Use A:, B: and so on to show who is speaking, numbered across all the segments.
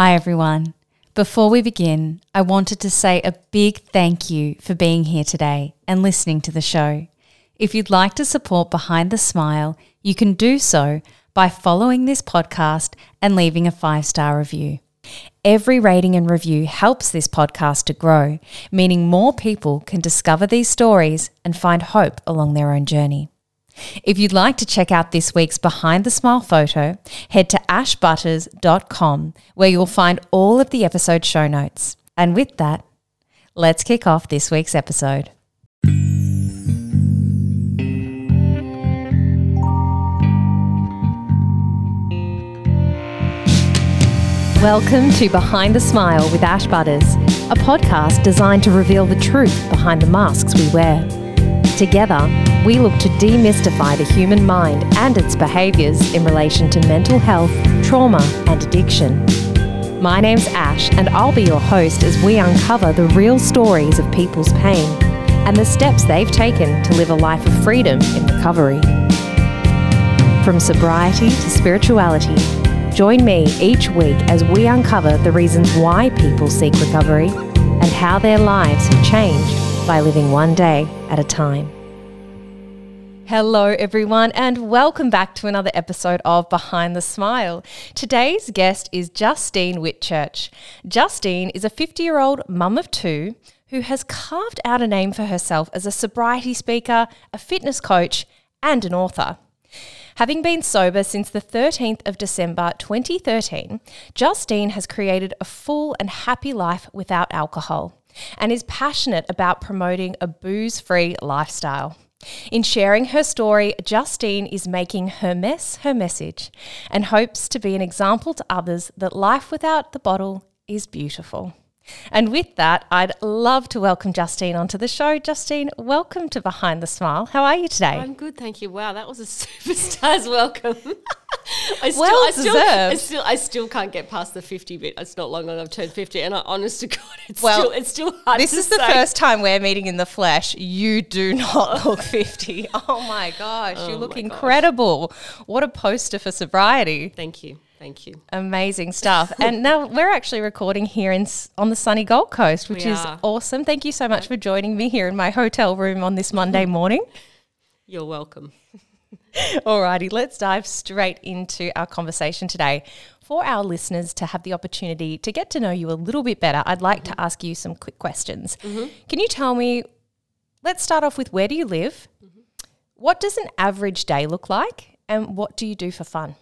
A: Hi, everyone. Before we begin, I wanted to say a big thank you for being here today and listening to the show. If you'd like to support Behind the Smile, you can do so by following this podcast and leaving a five star review. Every rating and review helps this podcast to grow, meaning more people can discover these stories and find hope along their own journey. If you'd like to check out this week's Behind the Smile photo, head to ashbutters.com where you'll find all of the episode show notes. And with that, let's kick off this week's episode. Welcome to Behind the Smile with Ash Butters, a podcast designed to reveal the truth behind the masks we wear. Together, we look to demystify the human mind and its behaviours in relation to mental health, trauma, and addiction. My name's Ash, and I'll be your host as we uncover the real stories of people's pain and the steps they've taken to live a life of freedom in recovery. From sobriety to spirituality, join me each week as we uncover the reasons why people seek recovery and how their lives have changed by living one day at a time. Hello, everyone, and welcome back to another episode of Behind the Smile. Today's guest is Justine Whitchurch. Justine is a 50 year old mum of two who has carved out a name for herself as a sobriety speaker, a fitness coach, and an author. Having been sober since the 13th of December 2013, Justine has created a full and happy life without alcohol and is passionate about promoting a booze free lifestyle. In sharing her story, Justine is making her mess her message and hopes to be an example to others that life without the bottle is beautiful. And with that, I'd love to welcome Justine onto the show. Justine, welcome to Behind the Smile. How are you today?
B: I'm good, thank you. Wow, that was a superstar's welcome.
A: I still, well I still, deserved. I
B: still, I still can't get past the 50 bit. It's not long I've turned 50, and I, honest to God, it's well, still, it's still hard.
A: This is
B: say.
A: the first time we're meeting in the flesh. You do not look 50. Oh my gosh, oh you look incredible. Gosh. What a poster for sobriety.
B: Thank you. Thank you.
A: Amazing stuff. and now we're actually recording here in on the sunny Gold Coast, which
B: we
A: is are. awesome. Thank you so much for joining me here in my hotel room on this Monday morning.
B: You're welcome.
A: Alrighty, let's dive straight into our conversation today. For our listeners to have the opportunity to get to know you a little bit better, I'd like mm-hmm. to ask you some quick questions. Mm-hmm. Can you tell me? Let's start off with where do you live? Mm-hmm. What does an average day look like? And what do you do for fun?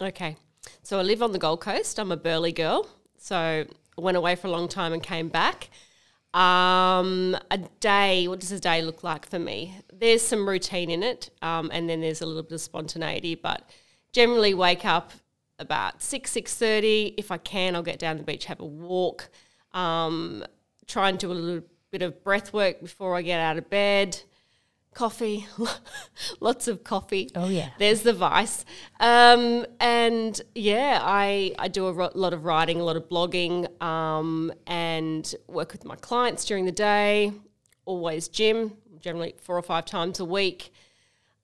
B: Okay. So I live on the Gold Coast. I'm a Burleigh girl. So I went away for a long time and came back. Um, a day, what does a day look like for me? There's some routine in it, um, and then there's a little bit of spontaneity, but generally wake up about 6, 6.30. If I can, I'll get down the beach, have a walk, um, try and do a little bit of breath work before I get out of bed coffee, lots of coffee.
A: Oh yeah,
B: there's the vice. Um, and yeah, I I do a ro- lot of writing, a lot of blogging, um, and work with my clients during the day. Always gym, generally four or five times a week.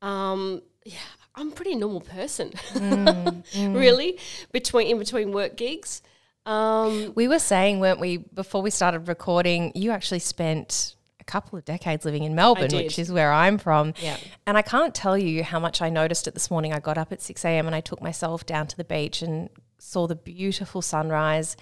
B: Um, yeah, I'm a pretty normal person, mm, mm. really. Between in between work gigs.
A: Um, we were saying, weren't we, before we started recording? You actually spent couple of decades living in Melbourne, which is where I'm from.
B: Yeah.
A: And I can't tell you how much I noticed it this morning. I got up at 6 a.m. and I took myself down to the beach and saw the beautiful sunrise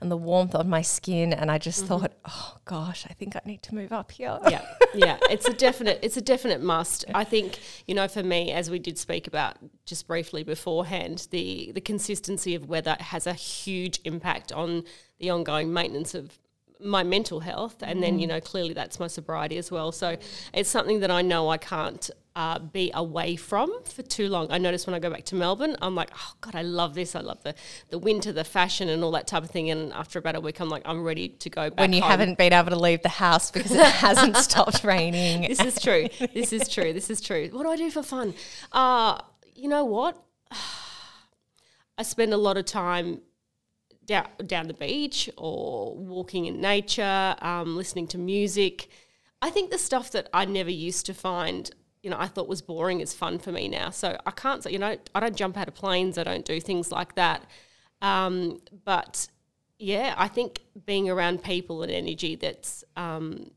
A: and the warmth on my skin and I just mm-hmm. thought, oh gosh, I think I need to move up here.
B: Yeah. Yeah. it's a definite it's a definite must. I think, you know, for me, as we did speak about just briefly beforehand, the the consistency of weather has a huge impact on the ongoing maintenance of my mental health, and mm. then you mm. know clearly that's my sobriety as well. So it's something that I know I can't uh, be away from for too long. I notice when I go back to Melbourne, I'm like, oh god, I love this. I love the the winter, the fashion, and all that type of thing. And after about a week, I'm like, I'm ready to go back.
A: When you
B: home.
A: haven't been able to leave the house because it hasn't stopped raining.
B: This is true. This is true. This is true. What do I do for fun? Uh, you know what? I spend a lot of time down, down the beach or walking in nature, um, listening to music. I think the stuff that I never used to find, you know, I thought was boring is fun for me now. So I can't say, you know, I don't jump out of planes, I don't do things like that. Um, but yeah, I think being around people and energy that's um,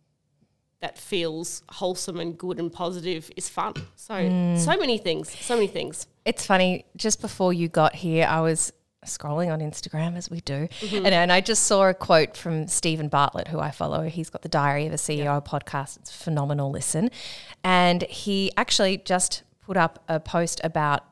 B: that feels wholesome and good and positive is fun. So so many things, so many things.
A: It's funny, just before you got here, I was scrolling on Instagram as we do, mm-hmm. and, and I just saw a quote from Steven Bartlett, who I follow. He's got the Diary of a CEO podcast. It's a phenomenal listen. And he actually just put up a post about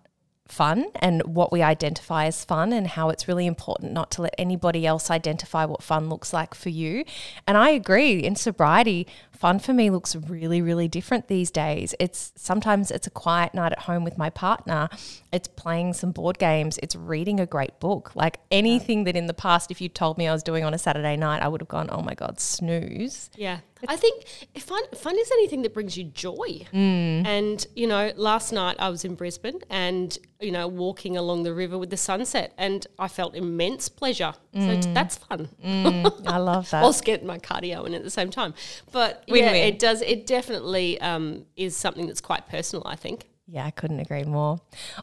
A: fun and what we identify as fun and how it's really important not to let anybody else identify what fun looks like for you. And I agree, in sobriety, fun for me looks really really different these days. It's sometimes it's a quiet night at home with my partner. It's playing some board games, it's reading a great book. Like anything that in the past if you told me I was doing on a Saturday night, I would have gone, "Oh my god, snooze."
B: Yeah. I think fun, fun is anything that brings you joy. Mm. And, you know, last night I was in Brisbane and, you know, walking along the river with the sunset and I felt immense pleasure. So t- mm. that's fun. Mm.
A: I love that.
B: Whilst getting my cardio in at the same time. But yeah, it does, it definitely um, is something that's quite personal, I think.
A: Yeah, I couldn't agree more.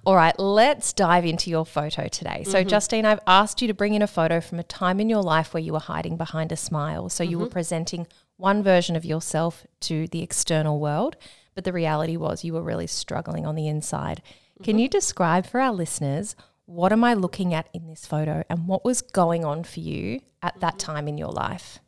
A: All right, let's dive into your photo today. So, mm-hmm. Justine, I've asked you to bring in a photo from a time in your life where you were hiding behind a smile. So, you were mm-hmm. presenting one version of yourself to the external world, but the reality was you were really struggling on the inside. Can mm-hmm. you describe for our listeners what am I looking at in this photo and what was going on for you at that mm-hmm. time in your life?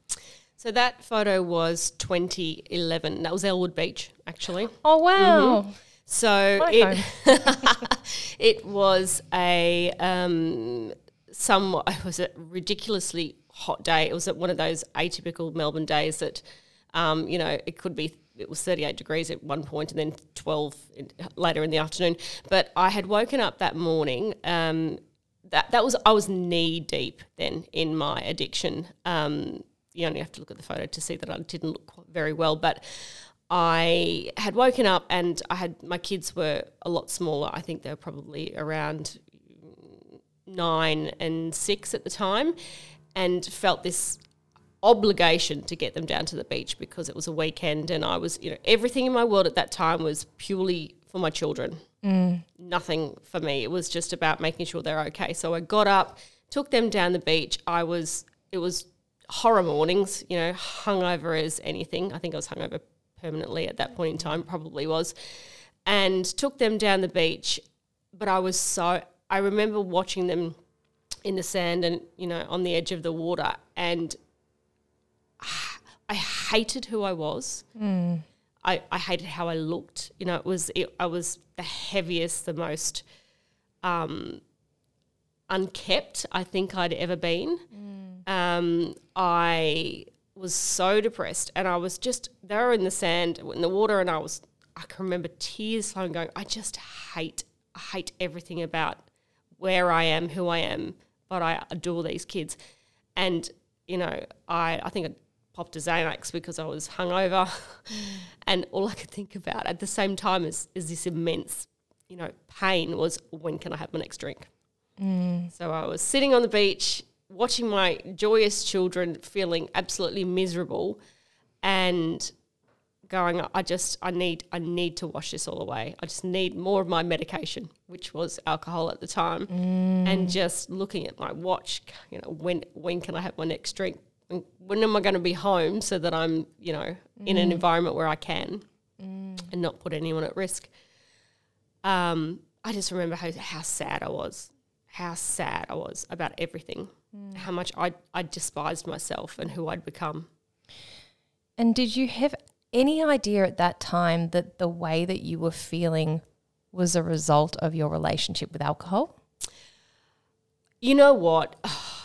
B: So that photo was 2011. That was Elwood Beach, actually.
A: Oh, wow. Mm-hmm.
B: So
A: My
B: it it was a um, somewhat it was a ridiculously hot day. It was one of those atypical Melbourne days that um, you know it could be. It was 38 degrees at one point and then 12 in, later in the afternoon. But I had woken up that morning. Um, that that was I was knee deep then in my addiction. Um, you only have to look at the photo to see that I didn't look very well, but I had woken up and I had my kids were a lot smaller. I think they were probably around nine and six at the time, and felt this obligation to get them down to the beach because it was a weekend and I was, you know, everything in my world at that time was purely for my children. Mm. Nothing for me. It was just about making sure they're okay. So I got up, took them down the beach. I was, it was horror mornings, you know, hungover as anything. I think I was hungover permanently at that point in time, probably was, and took them down the beach. But I was so, I remember watching them in the sand and, you know, on the edge of the water. And I hated who I was. I, I hated how I looked. You know, it was, it, I was the heaviest, the most um, unkept I think I'd ever been. Um, I was so depressed and I was just, they were in the sand, in the water, and I was, I can remember tears flowing going, I just hate, I hate everything about where I am, who I am, but I adore these kids. And, you know, I, I think I popped a Xanax because I was hungover. and all I could think about at the same time as, is this immense, you know, pain was when can I have my next drink? Mm. So I was sitting on the beach, watching my joyous children feeling absolutely miserable and going, I just I need I need to wash this all away. I just need more of my medication, which was alcohol at the time. And mm. just looking at my watch, you know, when when can I have my next drink? And When am I going to be home so that I'm, you know, in an mm. environment where I can mm. and not put anyone at risk? Um, I just remember how, how sad I was, how sad I was about everything, how much I, I despised myself and who I'd become.
A: And did you have any idea at that time that the way that you were feeling was a result of your relationship with alcohol?
B: You know what?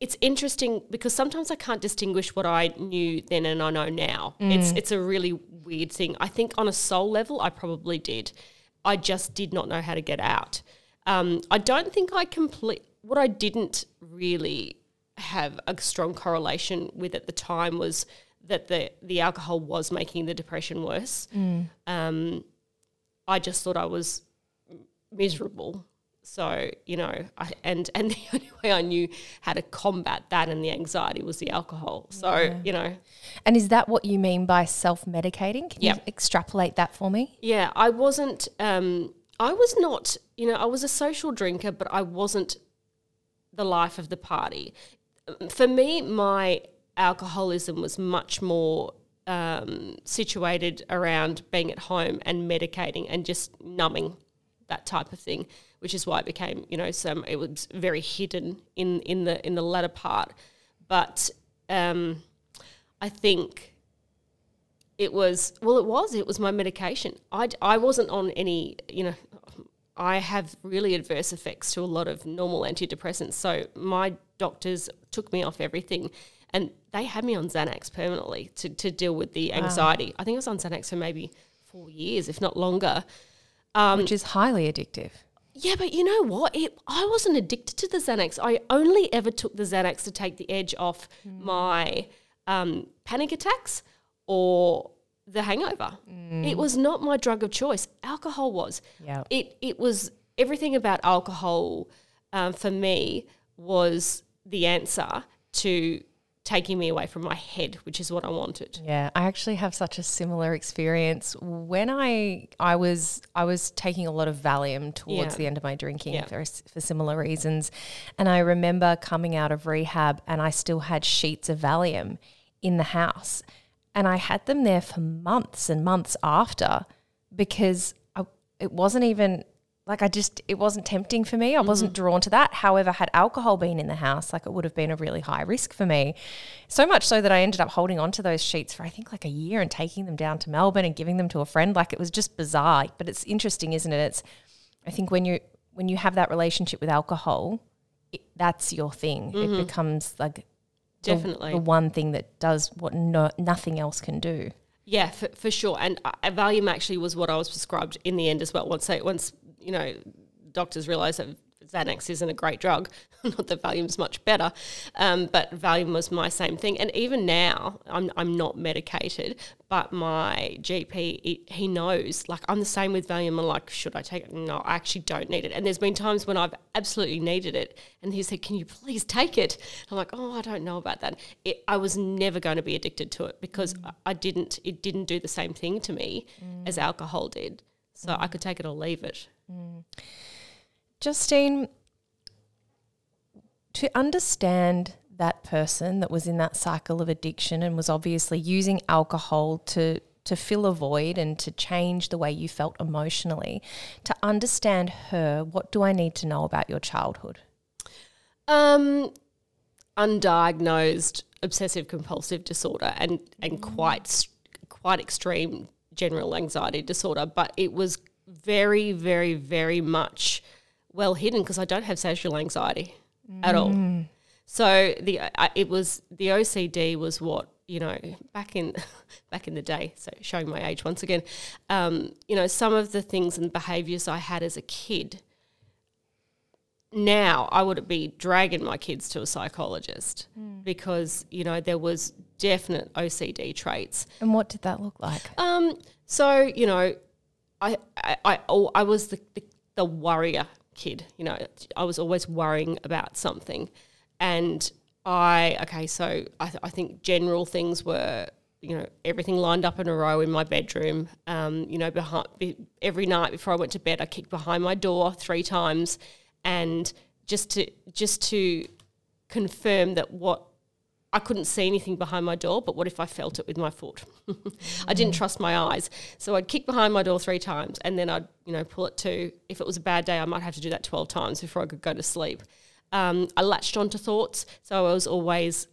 B: It's interesting because sometimes I can't distinguish what I knew then and I know now. It's it's a really weird thing. I think on a soul level, I probably did. I just did not know how to get out. Um, I don't think I complete what I didn't really have a strong correlation with at the time was that the the alcohol was making the depression worse. Um, I just thought I was miserable. So you know, I, and and the only way I knew how to combat that and the anxiety was the alcohol. So you know,
A: And is that what you mean by self medicating? Can you extrapolate that for me?
B: yeah, I wasn't. Um, I was not. You know, I was a social drinker, but I wasn't the life of the party. for me, my alcoholism was much more um, situated around being at home and medicating and just numbing that type of thing, which is why it became, you know, some it was very hidden in in the in the latter part. But um, I think it was well, it was it was my medication. I I wasn't on any, you know. I have really adverse effects to a lot of normal antidepressants. So my doctors took me off everything and they had me on Xanax permanently to, to deal with the anxiety. Wow. I think I was on Xanax for maybe four years, if not longer.
A: Um, Which is highly addictive.
B: Yeah, but you know what? It, I wasn't addicted to the Xanax. I only ever took the Xanax to take the edge off mm. my um, panic attacks or the hangover. Mm. It was not my drug of choice. Alcohol was. Yeah. It it was everything about alcohol um, for me was the answer to taking me away from my head, which is what I wanted.
A: Yeah, I actually have such a similar experience. When I I was I was taking a lot of Valium towards yeah. the end of my drinking yeah. for for similar reasons, and I remember coming out of rehab and I still had sheets of Valium in the house, and I had them there for months and months after because I, it wasn't even like I just it wasn't tempting for me. I mm-hmm. wasn't drawn to that. However, had alcohol been in the house, like it would have been a really high risk for me. So much so that I ended up holding on to those sheets for I think like a year and taking them down to Melbourne and giving them to a friend. Like it was just bizarre. But it's interesting, isn't it? It's I think when you when you have that relationship with alcohol, it, that's your thing. Mm-hmm. It becomes like
B: definitely
A: the, the, one thing that does what no, nothing else can do.
B: Yeah, for, for sure. And uh, Valium actually was what I was prescribed in the end as well. Once I, once you know, doctors realise that Xanax isn't a great drug. not that Valium's much better, um, but Valium was my same thing. And even now, I'm, I'm not medicated, but my GP, he, he knows. Like, I'm the same with Valium. I'm like, should I take it? No, I actually don't need it. And there's been times when I've absolutely needed it. And he said, Can you please take it? I'm like, Oh, I don't know about that. It, I was never going to be addicted to it because mm. I didn't, it didn't do the same thing to me mm. as alcohol did. So mm. I could take it or leave it. Mm.
A: Justine, to understand that person that was in that cycle of addiction and was obviously using alcohol to to fill a void and to change the way you felt emotionally, to understand her, what do I need to know about your childhood?
B: Um, undiagnosed obsessive compulsive disorder and and quite quite extreme general anxiety disorder, but it was very, very, very much well hidden because I don't have social anxiety mm. at all. Mm. So the I, it was the OCD was what you know back in back in the day. So showing my age once again, um, you know some of the things and behaviours I had as a kid. Now I would be dragging my kids to a psychologist mm. because you know there was definite OCD traits.
A: And what did that look like?
B: Um, so you know I, I, I, was the, the, the worrier kid. You know, I was always worrying about something. And I, okay, so I, th- I think general things were, you know, everything lined up in a row in my bedroom. Um, you know, behind, be, every night before I went to bed, I kicked behind my door three times, and just to just to confirm that what I couldn't see anything behind my door, but what if I felt it with my foot? I didn't trust my eyes. So I'd kick behind my door three times and then I'd, you know, pull it to, if it was a bad day, I might have to do that 12 times before I could go to sleep. Um, I latched onto thoughts. So I was always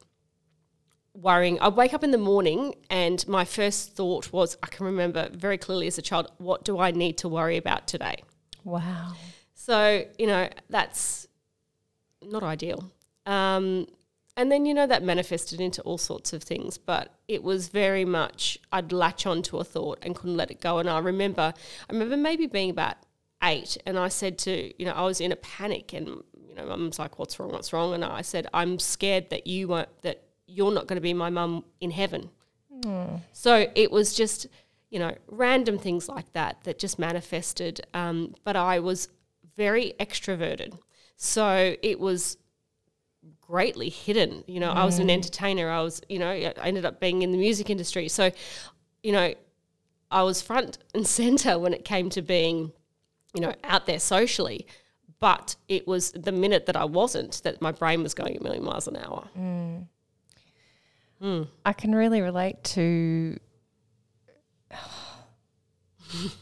B: worrying. I'd wake up in the morning and my first thought was, I can remember very clearly as a child, what do I need to worry about today?
A: Wow.
B: So, you know, that's not ideal. Um, and then, you know, that manifested into all sorts of things. But it was very much, I'd latch onto a thought and couldn't let it go. And I remember, I remember maybe being about eight and I said to, you know, I was in a panic and, you know, mum's like, what's wrong, what's wrong? And I said, I'm scared that you won't, that you're not going to be my mum in heaven. Mm. So it was just, you know, random things like that that just manifested. Um, but I was very extroverted. So it was greatly hidden. You know, mm. I was an mm. entertainer. I was, you know, I ended up being in the music industry. So, you know, I was front and center when it came to being, you know, out there socially. but it was the minute that I wasn't that my brain was going a million miles an hour.
A: I can really relate to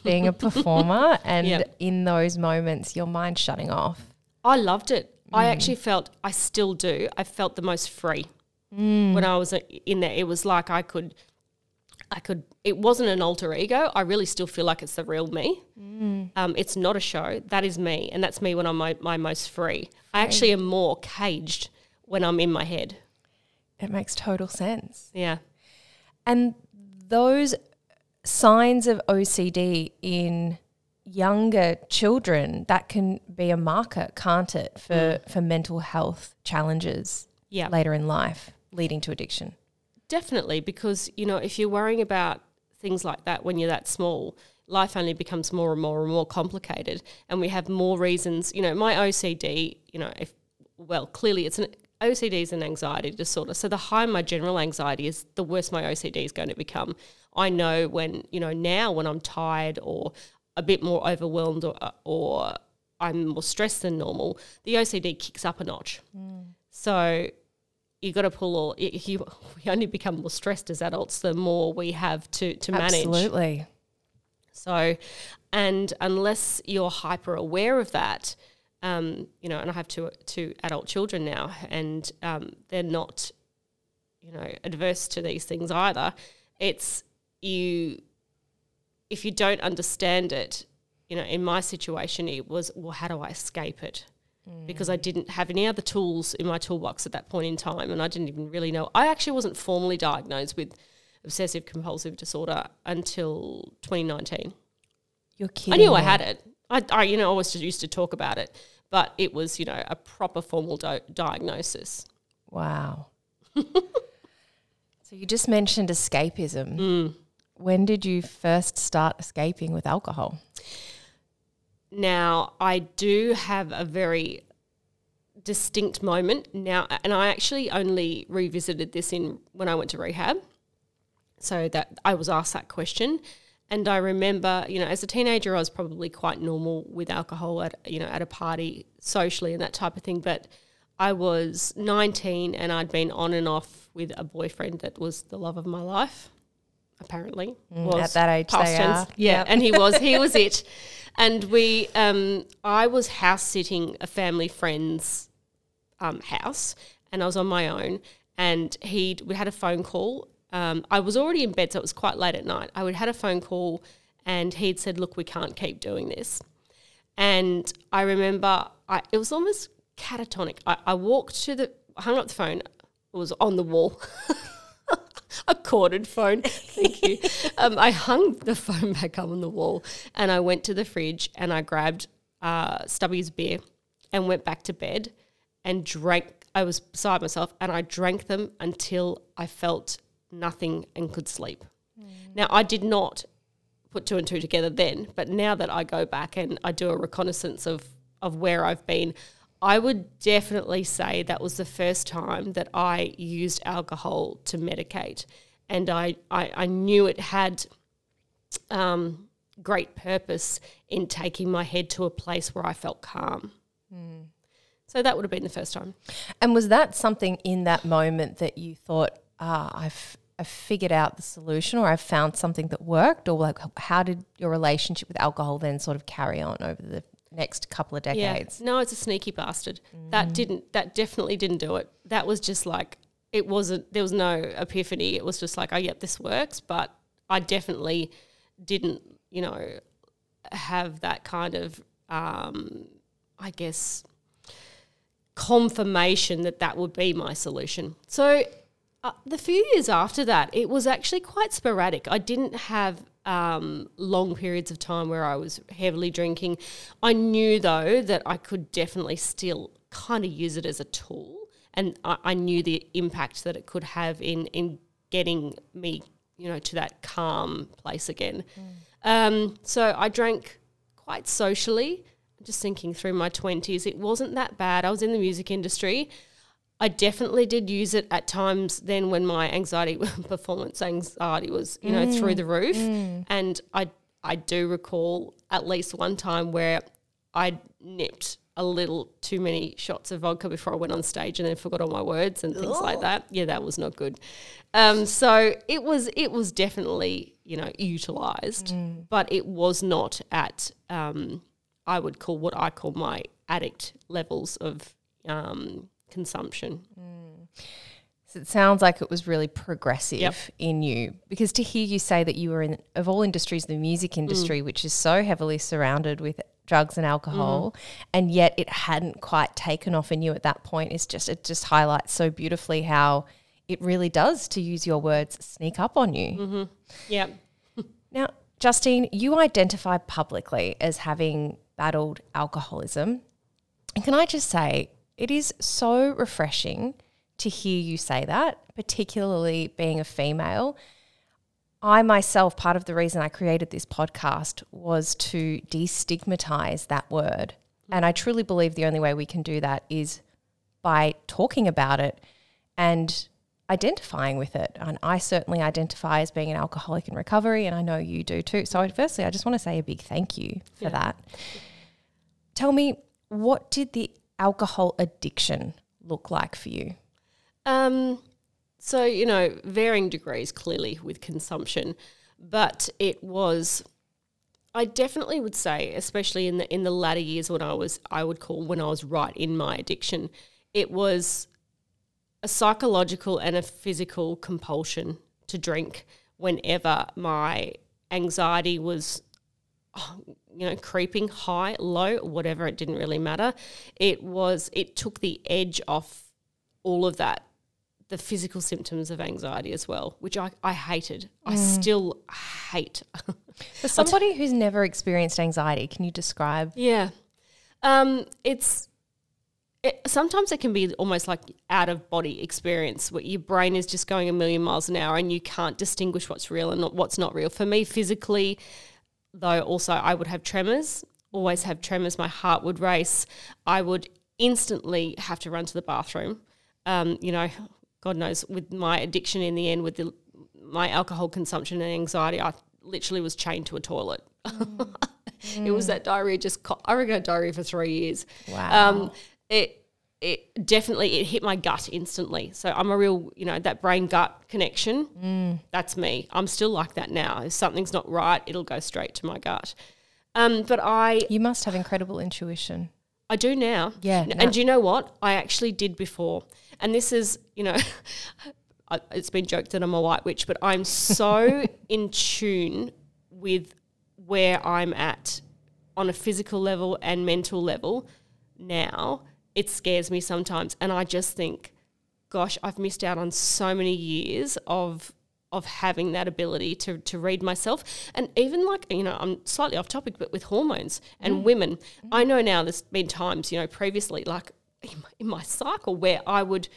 A: being a performer and
B: Yeah.
A: in those moments your mind shutting off.
B: I loved it. I mm. actually felt, I still do, I felt the most free mm. when I was uh, in there. It was like I could, I could, it wasn't an alter ego. I really still feel like it's the real me. Mm. Um, it's not a show. That is me. And that's me when I'm my, my most free. I actually am more caged when I'm in my head.
A: It makes total sense.
B: Yeah.
A: And those signs of OCD in younger children, that can be a marker, can't it, for, mm. for mental health challenges
B: Yeah.
A: later in life leading to addiction?
B: Definitely, because you know, if you're worrying about things like that when you're that small, life only becomes more and more and more complicated, and we have more reasons. You know, my OCD, you know, if well, clearly it's an OCD is an anxiety disorder. So the higher my general anxiety is, the worse my OCD is going to become. I know when you know now when I'm tired or a bit more overwhelmed or or I'm more stressed than normal, the OCD kicks up a notch. So you've got to pull all. You, we only become more stressed as adults the more we have to to manage.
A: Absolutely.
B: So, and unless you're hyper aware of that, um, you know, and I have two two adult children now, and um, they're not, you know, adverse to these things either. It's you. If you don't understand it, you know, in my situation, it was well, how do I escape it? Because I didn't have any other tools in my toolbox at that point in time, and I didn't even really know. I actually wasn't formally diagnosed with obsessive compulsive disorder until 2019.
A: You're kidding.
B: I knew I had it. I, I, you know, always used to talk about it, but it was, you know, a proper formal di- diagnosis.
A: Wow. so you just mentioned escapism.
B: Mm.
A: When did you first start escaping with alcohol?
B: Now, I do have a very distinct moment now, and I actually only revisited this in when I went to rehab. So that I was asked that question, and I remember, you know, as a teenager, I was probably quite normal with alcohol at you know at a party socially and that type of thing. But I was 19 and I'd been on and off with a boyfriend that was the love of my life. Apparently, was
A: at that age
B: past
A: they
B: tense.
A: are.
B: Yeah,
A: Yep.
B: and he was he was it. And we, um, I was house sitting a family friend's um, house, and I was on my own. And he, we had a phone call. Um, I was already in bed, so it was quite late at night. I would had a phone call, and he'd said, "Look, we can't keep doing this." And I remember, I, it was almost catatonic. I, I walked to the, hung up the phone. It was on the wall. corded phone. Thank you. Um, I hung the phone back up on the wall and I went to the fridge and I grabbed uh, Stubby's beer and went back to bed and drank. I was beside myself and I drank them until I felt nothing and could sleep. Now, I did not put two and two together then, but now that I go back and I do a reconnaissance of, of where I've been, I would definitely say that was the first time that I used alcohol to medicate. And I, I, I knew it had um, great purpose in taking my head to a place where I felt calm. So that would have been the first time.
A: And was that something in that moment that you thought, ah, I've, I've figured out the solution or I've found something that worked? Or like, how did your relationship with alcohol then sort of carry on over the next couple of decades?
B: Yeah. No, it's a sneaky bastard. That didn't. That definitely didn't do it. That was just like it wasn't. There was no epiphany. It was just like, oh, yep, this works. But I definitely didn't. You know, have that kind of, um, I guess, confirmation that that would be my solution. So uh, the few years after that, it was actually quite sporadic. I didn't have um, long periods of time where I was heavily drinking. I knew though that I could definitely still kind of use it as a tool, and I, I knew the impact that it could have in in getting me, you know, to that calm place again. Mm. Um, so I drank quite socially. Just thinking through my twenties, it wasn't that bad. I was in the music industry. I definitely did use it at times then when my anxiety, performance anxiety was, you know, through mm. the roof. Mm. And I, I do recall at least one time where I nipped a little too many shots of vodka before I went on stage and then forgot all my words and things like that. Yeah, that was not good. Um, so it was it was definitely you know utilized, but it was not at um, I would call what I call my addict levels of um, consumption.
A: So it sounds like it was really progressive
B: Yep.
A: in you because to hear you say that you were in of all industries the music industry which is so heavily surrounded with drugs and alcohol mm. and yet it hadn't quite taken off in you at that point is just it just highlights so beautifully how it really does to use your words sneak up on you. Mm-hmm.
B: Yeah.
A: Now, Justine, you identify publicly as having battled alcoholism. And can I just say, it is so refreshing to hear you say that, particularly being a female. I myself, part of the reason I created this podcast was to destigmatize that word. And I truly believe the only way we can do that is by talking about it and identifying with it. And I certainly identify as being an alcoholic in recovery, and I know you do too. So, firstly, I just want to say a big thank you for
B: Yeah.
A: that. Tell me, what did the alcohol addiction look like for you?
B: Um, so you know, varying degrees clearly with consumption, but it was. I definitely would say, especially in the in the latter years when I was, I would call when I was right in my addiction, it was a psychological and a physical compulsion to drink whenever my anxiety was you know creeping high low whatever it didn't really matter it was it took the edge off all of that the physical symptoms of anxiety as well which i, I hated i still hate
A: For somebody who's never experienced anxiety, can you describe?
B: yeah um it's it, sometimes it can be almost like out of body experience where your brain is just going a million miles an hour and you can't distinguish what's real and not, what's not real. For me, physically, though, also I would have tremors, always have tremors. My heart would race. I would instantly have to run to the bathroom. Um, you know, God knows, with my addiction in the end, with the, my alcohol consumption and anxiety, I literally was chained to a toilet. it was that diarrhea just, co- I reckon diarrhea for three years.
A: Wow.
B: Um, it it definitely it hit my gut instantly. So I'm a real you know that brain gut connection. That's me. I'm still like that now. If something's not right, it'll go straight to my gut. Um, but I
A: You must have incredible intuition.
B: I do now.
A: Yeah, no.
B: And do you know what? I actually did before. And this is, you know, I- it's been joked that I'm a white witch, but I'm so in tune with where I'm at on a physical level and mental level now. It scares me sometimes. And I just think, gosh, I've missed out on so many years of of having that ability to to read myself and even like you know I'm slightly off topic but with hormones and mm. women I mm. know now there's been times you know previously like in my, in my cycle where I would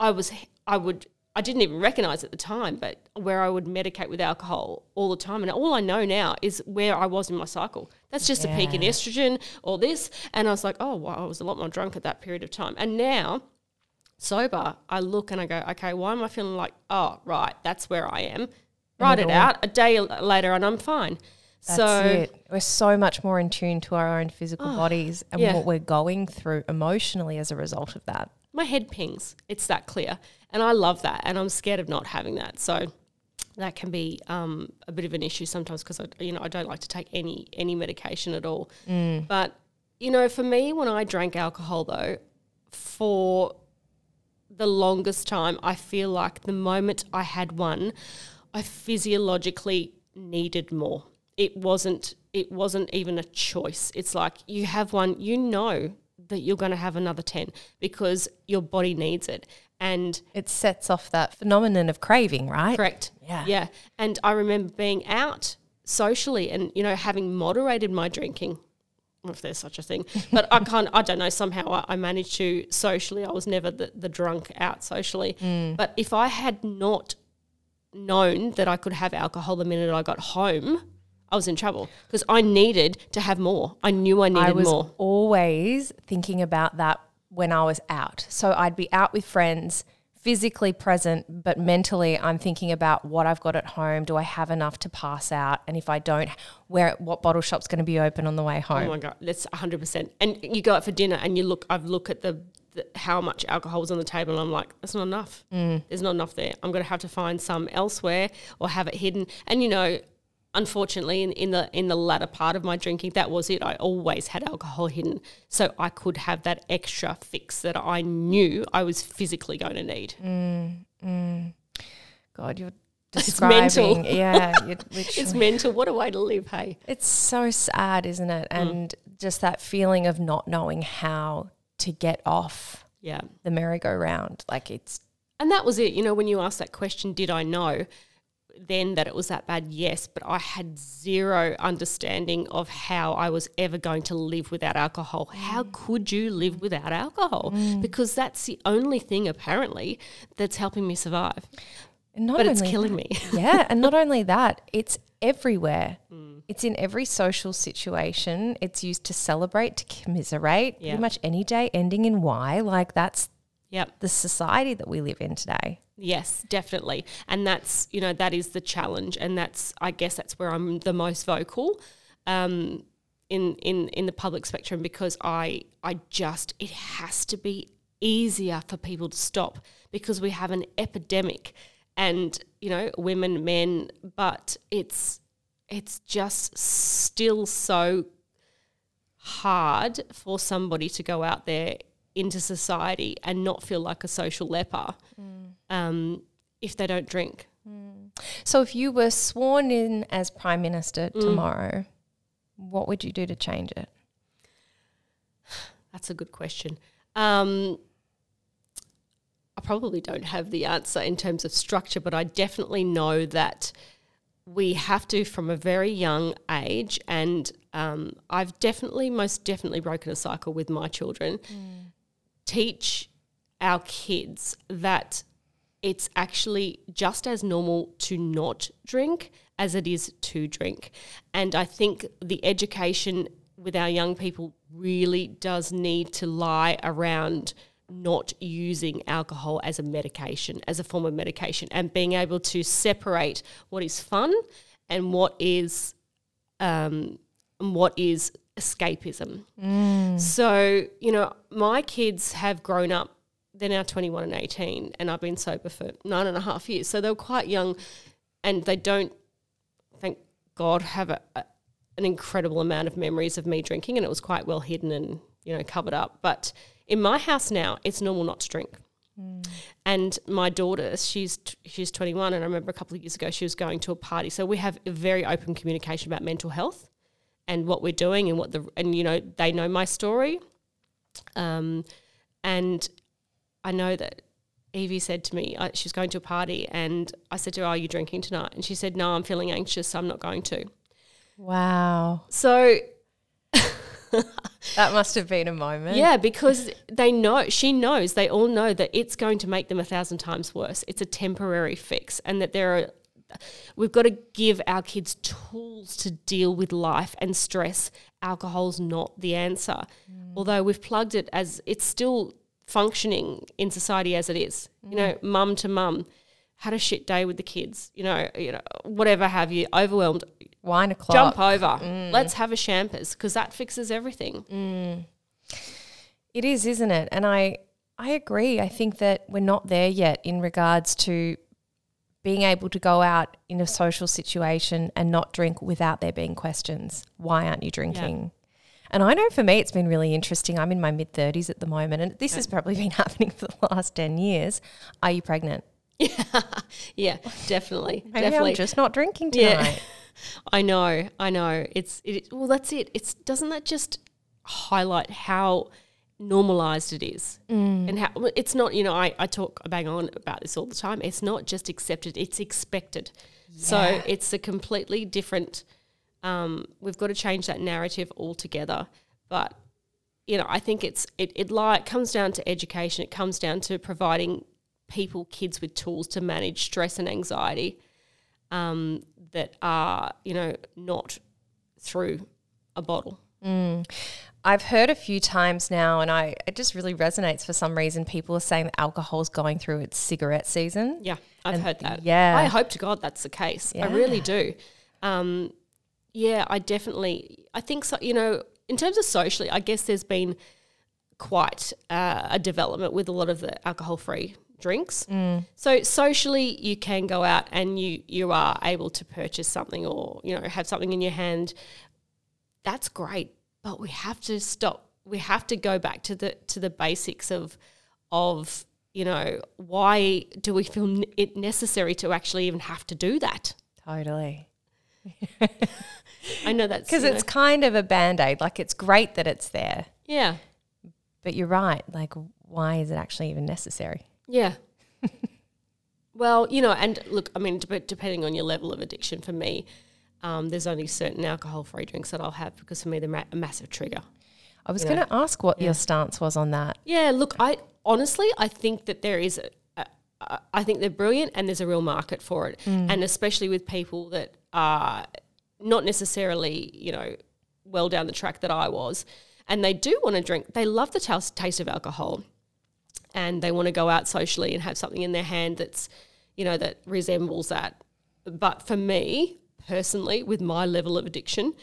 B: I was I would I didn't even recognize at the time but where I would medicate with alcohol all the time. And all I know now is where I was in my cycle. That's just a peak in estrogen or this. And I was like oh wow I was a lot more drunk at that period of time. And now sober, I look and I go, okay, why am I feeling like, oh, right, that's where I am. Write it out a day later and I'm fine.
A: That's
B: so,
A: it. We're so much more in tune to our own physical bodies and
B: yeah.
A: what we're going through emotionally as a result of that.
B: my head pings. It's that clear. And I love that. And I'm scared of not having that. So, that can be um, a bit of an issue sometimes because I, you know, I don't like to take any any medication at all. But you know, for me, when I drank alcohol, though, for the longest time, I feel like the moment I had one, I physiologically needed more. It wasn't it wasn't even a choice. It's like you have one, you know that you're going to have another 10 because your body needs it. And
A: It sets off that phenomenon of craving, right?
B: Correct.
A: Yeah.
B: Yeah. And I remember being out socially and, you know, having moderated my drinking, if there's such a thing. But I can't, I don't know, somehow I, I managed to socially, I was never the, the drunk out socially. Mm. But if I had not known that I could have alcohol the minute I got home, I was in trouble because I needed to have more. I knew I needed
A: I was
B: more.
A: always thinking about that when I was out. So I'd be out with friends physically present, but mentally I'm thinking about what I've got at home. Do I have enough to pass out? And if I don't, where what bottle shop's going to be open on the way home?
B: Oh my god, that's hundred percent. And you go out for dinner and you look. I've looked at the, the how much alcohol's on the table, and I'm like, that's not enough.
A: Mm.
B: There's not enough there. I'm going to have to find some elsewhere or have it hidden. And you know, unfortunately, in, in the in the latter part of my drinking, that was it. I always had alcohol hidden, so I could have that extra fix that I knew I was physically going to need.
A: God, you're
B: It's mental.
A: describing. yeah,
B: It's mental. What a way to live, hey.
A: It's so sad, isn't it?
B: Mm.
A: And just that feeling of not knowing how to get off
B: Yeah.
A: the merry-go-round. Like it's
B: And that was it. You know, when you asked that question, did I know then that it was that bad? Yes, but I had zero understanding of how I was ever going to live without alcohol. How could you live without alcohol? Because that's the only thing, apparently, that's helping me survive.
A: not
B: But it's killing me.
A: yeah, and not only that, it's everywhere.
B: Mm.
A: It's in every social situation. It's used to celebrate, to commiserate. Pretty much any day ending in Y. Like that's
B: Yep.
A: the society that we live in today.
B: Yes, definitely. And that's, you know, that is the challenge. And that's, I guess that's where I'm the most vocal um, in, in, in the public spectrum because I, I just, it has to be easier for people to stop because we have an epidemic and, you know, women, men, but it's, it's just still so hard for somebody to go out there into society and not feel like a social leper um, if they don't drink.
A: So if you were sworn in as prime minister
B: Mm.
A: tomorrow, what would you do to change it?
B: That's a good question. Um, I probably don't have the answer in terms of structure, but I definitely know that we have to from a very young age, and um, I've definitely, most definitely broken a cycle with my children. Teach our kids that it's actually just as normal to not drink as it is to drink. And I think the education with our young people really does need to lie around not using alcohol as a medication, as a form of medication, and being able to separate what is fun and what is um, what is escapism. Mm. So, you know, my kids have grown up, they're now 21 and 18, and I've been sober for nine and a half years. So they're quite young and they don't, thank God, have a, a, an incredible amount of memories of me drinking, and it was quite well hidden and, you know, covered up. But in my house now, it's normal not to drink. Mm. And my daughter, she's t- she's 21, and I remember a couple of years ago she was going to a party. So we have a very open communication about mental health and what we're doing and what the and you know they know my story um and i know that evie said to me uh, she was going to a party and i said to her are you drinking tonight and she said no i'm feeling anxious so i'm not going to
A: Wow.
B: so
A: That must have been a moment.
B: yeah because they know she knows they all know that it's going to make them a thousand times worse it's a temporary fix and that there are we've got to give our kids tools to deal with life and stress. Alcohol's not the answer. Mm. Although we've plugged it as it's still functioning in society as it is. You mm. know, mum to mum, had a shit day with the kids, you know, you know, whatever have you, overwhelmed,
A: Wine o'clock.
B: jump over. Mm. Let's have a champers because that fixes everything.
A: It is, isn't it? And I I agree. I think that we're not there yet in regards to being able to go out in a social situation and not drink without there being questions. Why aren't you drinking? And I know for me it's been really interesting. I'm in my mid 30s at the moment and this has probably been happening for the last 10 years. Are you pregnant?
B: Yeah, yeah, definitely.
A: Maybe
B: definitely.
A: I'm just not drinking
B: Yeah.
A: tonight.
B: I know, I know. It's it. Well, that's it. It's doesn't that just highlight how normalized it is, and how it's not. You know, I I talk bang on about this all the time. It's not just accepted; it's expected. So it's a completely different. Um, we've got to change that narrative altogether. But you know, I think it's it it li- comes down to education. It comes down to providing people, kids, with tools to manage stress and anxiety um, that are, you know, not through a bottle.
A: I've heard a few times now, and I it just really resonates for some reason. People are saying that alcohol's going through its cigarette season.
B: Yeah, I've
A: And-
B: heard that.
A: yeah.
B: I hope to God that's the case. I really do. Um, yeah, I definitely. I think so. You know, in terms of socially, I guess there's been quite uh, a development with a lot of the alcohol-free drinks. So socially, you can go out and you you are able to purchase something or you know have something in your hand. That's great, but we have to stop. We have to go back to the to the basics of of you know why do we feel it necessary to actually even have to do that?
A: Totally.
B: I know that's
A: Because it's
B: know-
A: kind of a band aid. Like it's great that it's there,
B: yeah
A: but you're right. Like, why is it actually even necessary?
B: Yeah. well, you know, and look, I mean, depending on your level of addiction, for me, um, there's only certain alcohol-free drinks that I'll have because for me they're ma- a massive trigger.
A: I was going to ask what your stance was on that.
B: Yeah, look, I honestly, I think that there is, a, a, a, I think they're brilliant, and there's a real market for it, and especially with people that are not necessarily, you know, well down the track that I was, and they do want to drink. They love the tas- taste of alcohol, and they want to go out socially and have something in their hand that's, you know, that resembles that. But for me personally, with my level of addiction,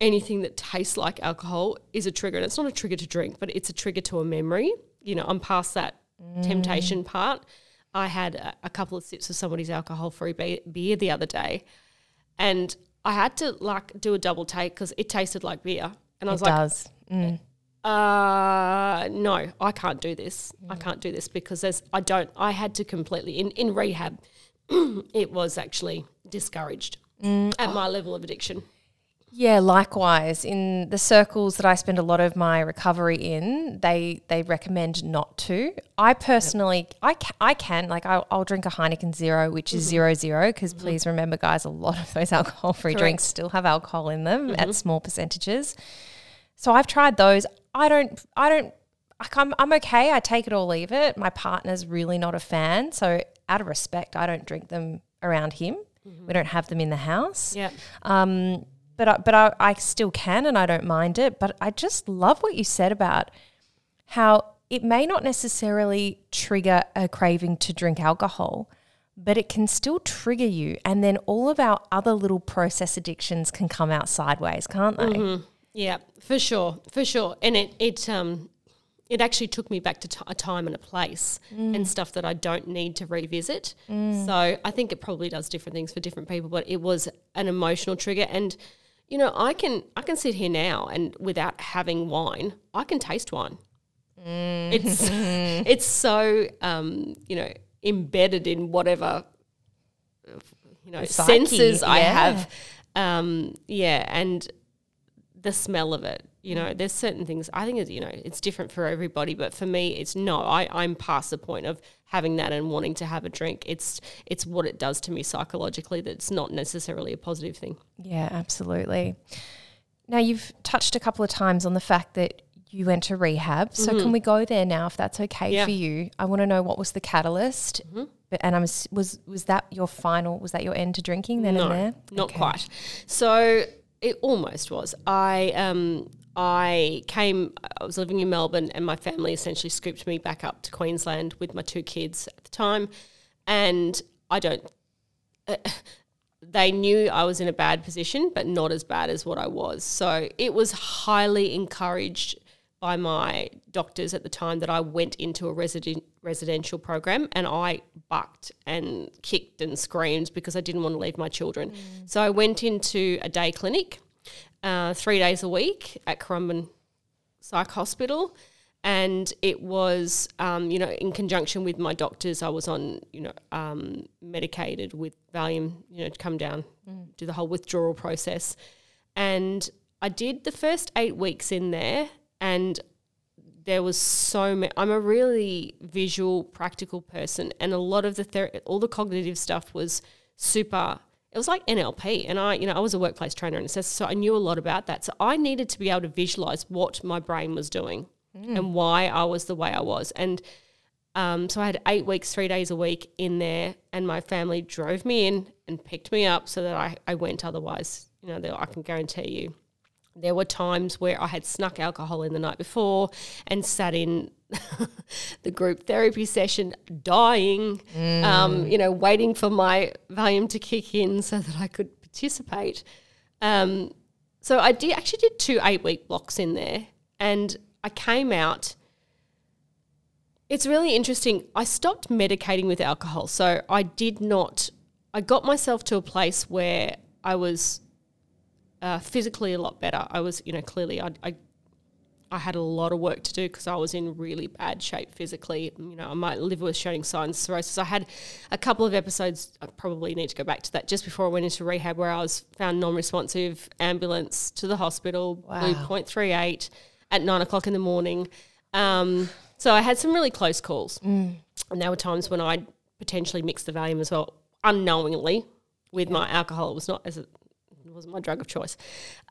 B: anything that tastes like alcohol is a trigger. And it's not a trigger to drink, but it's a trigger to a memory. You know, I'm past that temptation part. I had a, a couple of sips of somebody's alcohol free be- beer the other day, and I had to like do a double take because it tasted like beer. And I was
A: It
B: like,
A: does. Mm.
B: uh no i can't do this i can't do this because there's i don't i had to completely in in rehab it was actually discouraged Mm, at my level of addiction
A: Yeah, likewise. In the circles that I spend a lot of my recovery in, they they recommend not to. I personally, I can, I can like I'll, I'll drink a Heineken Zero, which is mm-hmm. zero zero. Because mm-hmm. please remember, guys, a lot of those alcohol free drinks still have alcohol in them at mm-hmm. small percentages. So I've tried those. I don't. I don't. like, I'm I'm okay. I take it or leave it. My partner's really not a fan, so out of respect, I don't drink them around him. We don't have them in the house.
B: yeah
A: Um, but I, but I, I still can and I don't mind it. But I just love what you said about how it may not necessarily trigger a craving to drink alcohol, but it can still trigger you. And then all of our other little process addictions can come out sideways, can't they?
B: yeah for sure for sure and it it um it actually took me back to t- a time and a place and stuff that I don't need to revisit. So I think it probably does different things for different people, but it was an emotional trigger. And you know, I can I can sit here now and without having wine, I can taste wine. It's it's so um, you know embedded in whatever you know
A: psyche,
B: senses I have. Um, yeah, and the smell of it. You know, there's certain things I think it's you know it's different for everybody, but for me, it's no. I I'm past the point of having that and wanting to have a drink. It's it's what it does to me psychologically. That's not necessarily a positive thing.
A: Yeah, absolutely. Now, you've touched a couple of times on the fact that you went to rehab. So, can we go there now if that's okay
B: Mm-hmm. Yeah. Mm-hmm.
A: for you? I want to know what was the catalyst. But, and I'm was was that your final? Was that your end to drinking then
B: no,
A: and there?
B: not
A: Okay.
B: quite. So it almost was. I um I came. I was living in Melbourne, and my family essentially scooped me back up to Queensland with my two kids at the time, and I don't. Uh, they knew I was in a bad position, but not as bad as what I was. So it was highly encouraged by my doctors at the time that I went into a resident residential program and I bucked and kicked and screamed because I didn't want to leave my children. So I went into a day clinic uh, three days a week at Currumbin Psych Hospital. And it was, um, you know, in conjunction with my doctors, I was on, you know, um, medicated with Valium, you know, to come down, do the whole withdrawal process. And I did the first eight weeks in there, and there was so many. I'm a really visual, practical person, and a lot of the ther- all the cognitive stuff was super. It was like NLP, and I, you know, I was a workplace trainer and assessor, so I knew a lot about that. So I needed to be able to visualize what my brain was doing and why I was the way I was, and um, so I had eight weeks, three days a week in there, and my family drove me in and picked me up so that I, I went. Otherwise, you know, I can guarantee you, There were times where I had snuck alcohol in the night before and sat in the group therapy session dying, um, you know, waiting for my Valium to kick in so that I could participate. Um, so I did actually did two eight week blocks in there, and I came out. It's really interesting. I stopped medicating with alcohol, so I did not. I got myself to a place where I was uh, physically a lot better. I was, you know, clearly I, I I had a lot of work to do because I was in really bad shape physically. You know, my liver was showing signs of cirrhosis. I had a couple of episodes, I probably need to go back to that, just before I went into rehab where I was found non-responsive, ambulance to the hospital,
A: Wow.
B: 0.38 at nine o'clock in the morning. Um, so I had some really close calls. And there were times when I'd potentially mixed the Valium as well, unknowingly, with my alcohol. It was not as a, wasn't my drug of choice.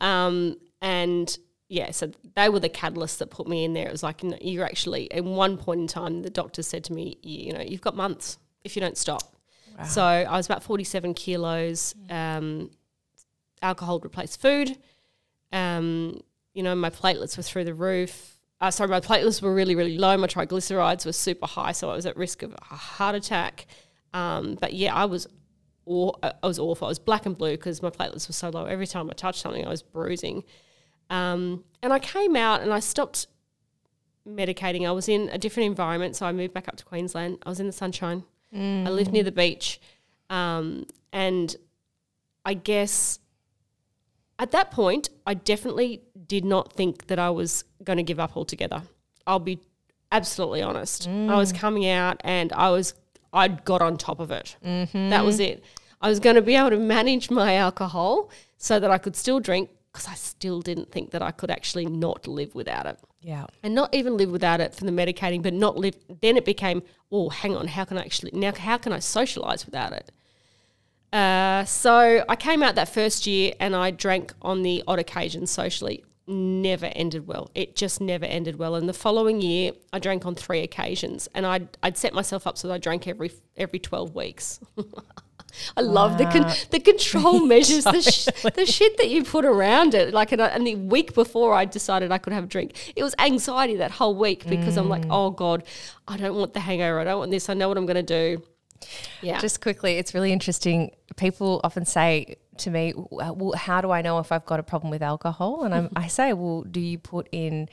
B: Um, and yeah, so they were the catalysts that put me in there. It was like, you know, you're actually, at one point in time, the doctor said to me, you, you know, you've got months if you don't stop. So I was about 47 kilos. Um, alcohol replaced food. Um, you know, my platelets were through the roof. Uh, sorry, my platelets were really, really low. My triglycerides were super high, so I was at risk of a heart attack. Um, but yeah, I was, aw- I was awful. I was black and blue because my platelets were so low. Every time I touched something, I was bruising. Um, and I came out and I stopped medicating. I was in a different environment, so I moved back up to Queensland. I was in the sunshine. I lived near the beach, um, and I guess at that point, I definitely did not think that I was going to give up altogether. I'll be absolutely honest. I was coming out and I was I'd got on top of it. That was it. I was going to be able to manage my alcohol so that I could still drink because I still didn't think that I could actually not live without it
A: Yeah.
B: and not even live without it for the medicating, but not live. Then it became, oh, hang on, how can I actually now? How can I socialize without it? Uh, so I came out that first year and I drank on the odd occasion socially. Never ended well. It just never ended well. And the following year, I drank on three occasions, and I'd, I'd set myself up so that I drank every every twelve weeks. I love the con- the control measures, the, sh- the shit that you put around it. Like, and, I, and the week before I decided I could have a drink, it was anxiety that whole week because I'm like, mm. oh god, I don't want the hangover. I don't want this. I know what I'm going to do. Yeah,
A: Just quickly, it's really interesting. People often say to me, "Well, how do I know if I've got a problem with alcohol?" And I'm, I say, "Well, do you put in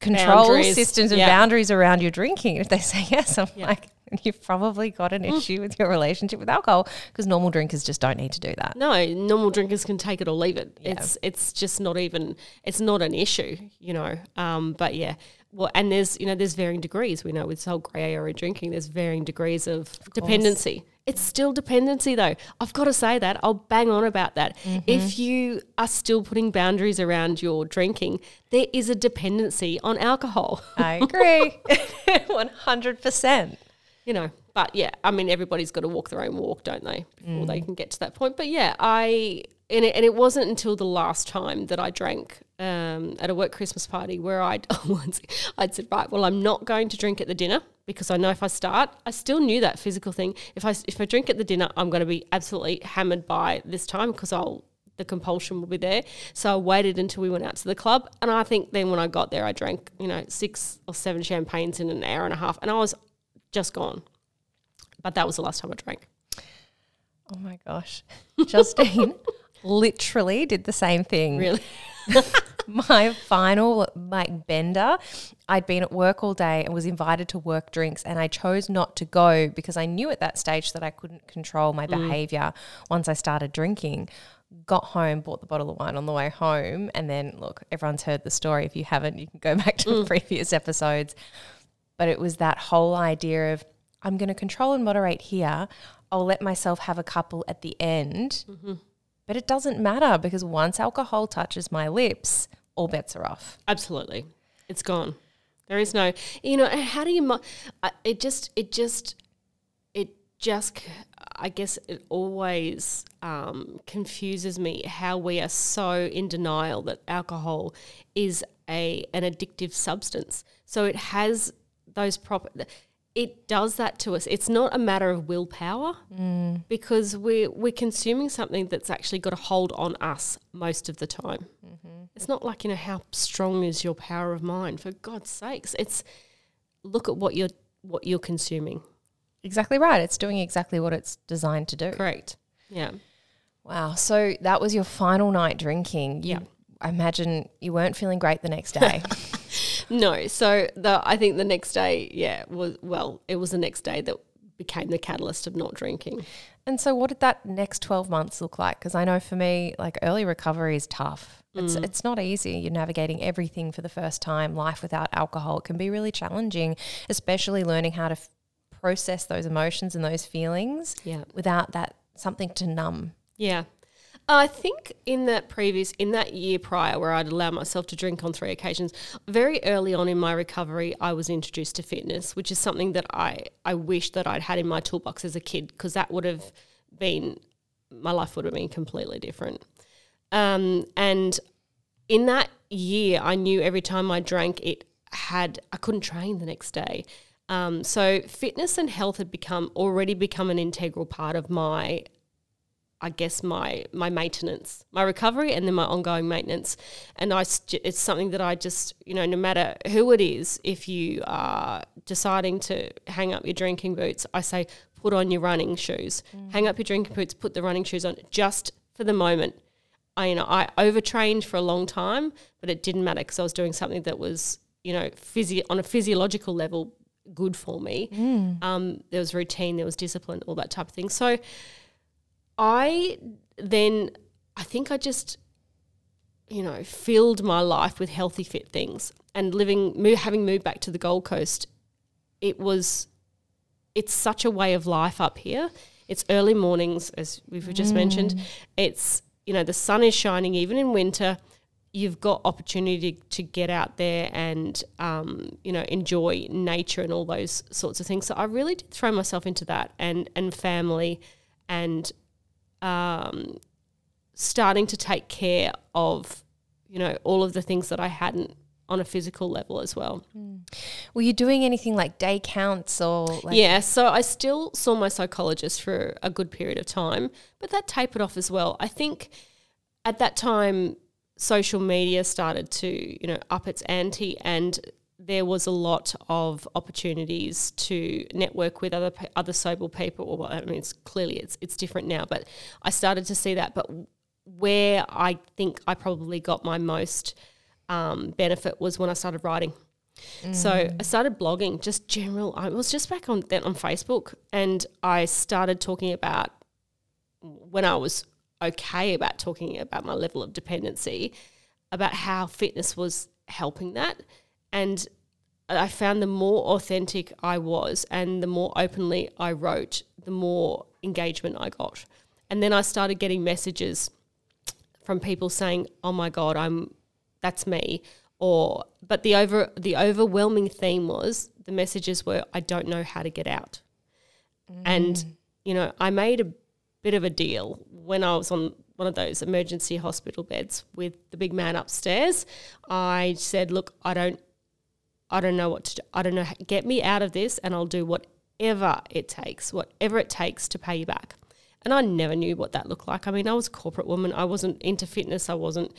A: control
B: Boundaries.
A: systems and
B: Yeah.
A: boundaries around your drinking?" If they say yes, I'm like, "You've probably got an issue with your relationship with alcohol because normal drinkers just don't need to do that."
B: no, normal drinkers can take it or leave it. It's it's just not even it's not an issue, you know. Um, but yeah, well, and there's you know there's varying degrees. We know with this whole grey area drinking, there's varying degrees of, dependency. It's still dependency though. I've got to say that. I'll bang on about that. If you are still putting boundaries around your drinking, there is a dependency on alcohol.
A: I agree, one hundred percent.
B: You know, but yeah, I mean, everybody's got to walk their own walk, don't they, before they can get to that point. But yeah, I and it, and it wasn't until the last time that I drank um, at a work Christmas party where I'd I'd said, right, well, I'm not going to drink at the dinner because I know if I start, I still knew that physical thing. If I if I drink at the dinner, I'm going to be absolutely hammered by this time because I'll the compulsion will be there. So I waited until we went out to the club, and I think then when I got there, I drank you know six or seven champagnes in an hour and a half, and I was just gone. But that was the last time I drank.
A: Oh my gosh, Justine literally did the same thing.
B: Really?
A: my final like bender i'd been at work all day and was invited to work drinks and i chose not to go because i knew at that stage that i couldn't control my mm. behavior once i started drinking got home bought the bottle of wine on the way home and then look everyone's heard the story if you haven't you can go back to the mm. previous episodes but it was that whole idea of i'm going to control and moderate here i'll let myself have a couple at the end but it doesn't matter because once alcohol touches my lips, all bets are off.
B: Absolutely. It's gone. There is no, you know, how do you, mo- it just, it just, it just, I guess it always um, confuses me how we are so in denial that alcohol is a an addictive substance. So it has those proper, it does that to us. It's not a matter of willpower mm. because we're we're consuming something that's actually got a hold on us most of the time. Mm-hmm. It's not like you know how strong is your power of mind. For God's sakes, it's look at what you're what you're consuming.
A: Exactly right. It's doing exactly what it's designed to do.
B: Correct. Yeah.
A: Wow. So that was your final night drinking. You,
B: Yeah.
A: I imagine you weren't feeling great the next day.
B: No. So the I think the next day, yeah, was well, it was the next day that became the catalyst of not drinking.
A: and so, what did that next 12 months look like? Because I know for me, like early recovery is tough. It's, mm. it's not easy. You're navigating everything for the first time. Life without alcohol it can be really challenging, especially learning how to f- process those emotions and those feelings
B: Yeah.
A: without that something to numb.
B: Yeah. I think in that previous, in that year prior, where I'd allowed myself to drink on three occasions, very early on in my recovery, I was introduced to fitness, which is something that I, I wish that I'd had in my toolbox as a kid because that would have been, my life would have been completely different. Um, and in that year, I knew every time I drank, it had, I couldn't train the next day. Um, so fitness and health had become already become an integral part of my I guess my my maintenance, my recovery, and then my ongoing maintenance. And I, it's something that I just, you know, no matter who it is, if you are deciding to hang up your drinking boots, I say put on your running shoes, hang up your drinking boots, put the running shoes on, just for the moment. I, you know, I overtrained for a long time, but it didn't matter because I was doing something that was, you know, physio- on a physiological level good for me. Um, there was routine, there was discipline, all that type of thing. So I then, I think I just, you know, filled my life with healthy, fit things. And living, mo- having moved back to the Gold Coast, it was, it's such a way of life up here. It's early mornings, as we've just mentioned. It's, you know, the sun is shining even in winter. You've got opportunity to get out there and, um, you know, enjoy nature and all those sorts of things. So I really did throw myself into that and, and family and um, starting to take care of, you know, all of the things that I hadn't on a physical level as well.
A: Were you doing anything like day counts or like
B: yeah, so I still saw my psychologist for a good period of time, but that tapered off as well. I think at that time, social media started to, you know, up its ante and there was a lot of opportunities to network with other other sober people. Well, I mean, it's clearly it's it's different now, but I started to see that. But where I think I probably got my most um, benefit was when I started writing. So I started blogging, just general. I was just back on then on Facebook, and I started talking about when I was okay about talking about my level of dependency, about how fitness was helping that, and I found the more authentic I was, and the more openly I wrote, the more engagement I got, and then I started getting messages from people saying, "Oh my god, I'm that's me." Or but the over the overwhelming theme was the messages were, "I don't know how to get out." And mm. you know, I made a bit of a deal when I was on one of those emergency hospital beds with the big man upstairs. I said, "Look, I don't I don't know what to do. I don't know. Get me out of this, and I'll do whatever it takes, whatever it takes to pay you back. And I never knew what that looked like. I mean, I was a corporate woman. I wasn't into fitness. I wasn't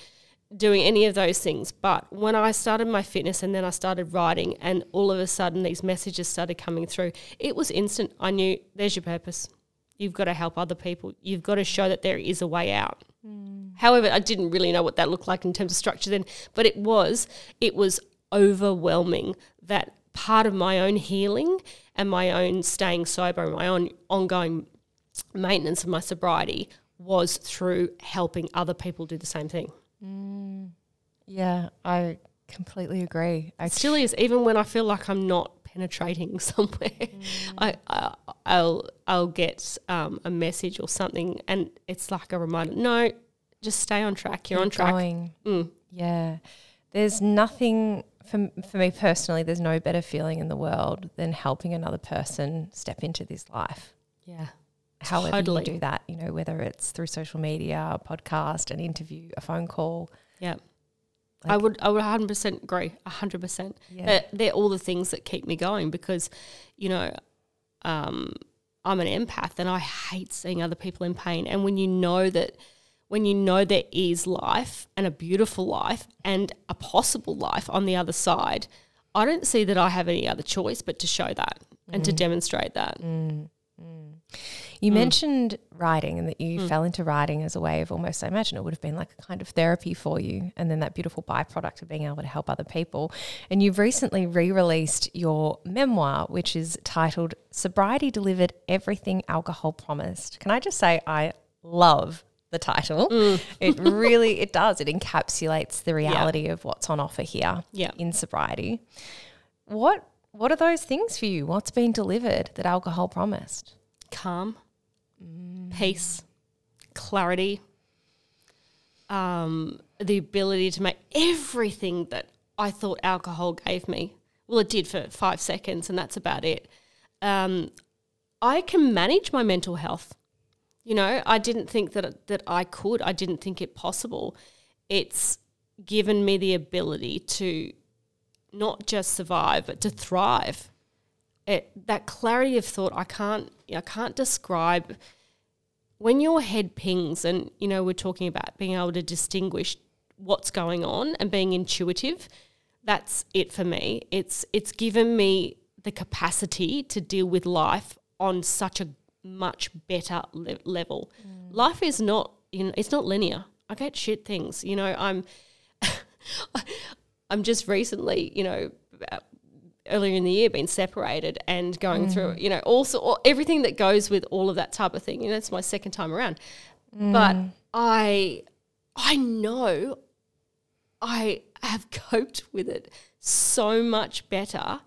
B: doing any of those things. But when I started my fitness and then I started writing, and all of a sudden these messages started coming through, it was instant. I knew there's your purpose. You've got to help other people. You've got to show that there is a way out. Hmm. However, I didn't really know what that looked like in terms of structure then, but it was it was overwhelming that part of my own healing and my own staying sober and my own ongoing maintenance of my sobriety was through helping other people do the same thing.
A: Yeah, I completely agree. I
B: It still is, even when I feel like I'm not penetrating somewhere. I, I I'll I'll get um, a message or something, and it's like a reminder. No, just stay on track. You're on track. Mm.
A: Yeah. There's nothing for, for me personally, there's no better feeling in the world than helping another person step into this life.
B: Yeah.
A: However
B: Totally.
A: you do that, you know, whether it's through social media, a podcast, an interview, a phone call.
B: Yeah. I would I would 100% agree. 100%.
A: Yeah.
B: They're, they're all the things that keep me going because, you know, um, I'm an empath and I hate seeing other people in pain. And when you know that, when you know there is life and a beautiful life and a possible life on the other side, I don't see that I have any other choice but to show that and to mm. demonstrate that. Mm, mm.
A: You mentioned writing and that you fell into writing as a way of almost, I imagine it would have been like a kind of therapy for you, and then that beautiful byproduct of being able to help other people. And you've recently re released your memoir, which is titled Sobriety Delivered Everything Alcohol Promised. Can I just say, I love the title. It really it does. It encapsulates the reality of what's on offer here
B: Yeah.
A: in sobriety. What what are those things for you? What's been delivered that alcohol promised?
B: calm, peace, clarity, um, the ability to make everything that I thought alcohol gave me. Well, it did for five seconds, and that's about it. Um, I can manage my mental health. You know, I didn't think that that I could. I didn't think it possible. It's given me the ability to not just survive, but to thrive it, that clarity of thought I can't I can't describe when your head pings and you know we're talking about being able to distinguish what's going on and being intuitive that's it for me it's it's given me the capacity to deal with life on such a much better le- level. Mm. Life is not you know it's not linear. I get shit things you know i'm i'm just recently you know uh, earlier in the year been separated and going through mm. you know also all, everything that goes with all of that type of thing you know it's my second time around. But mm. i i know i have coped with it so much better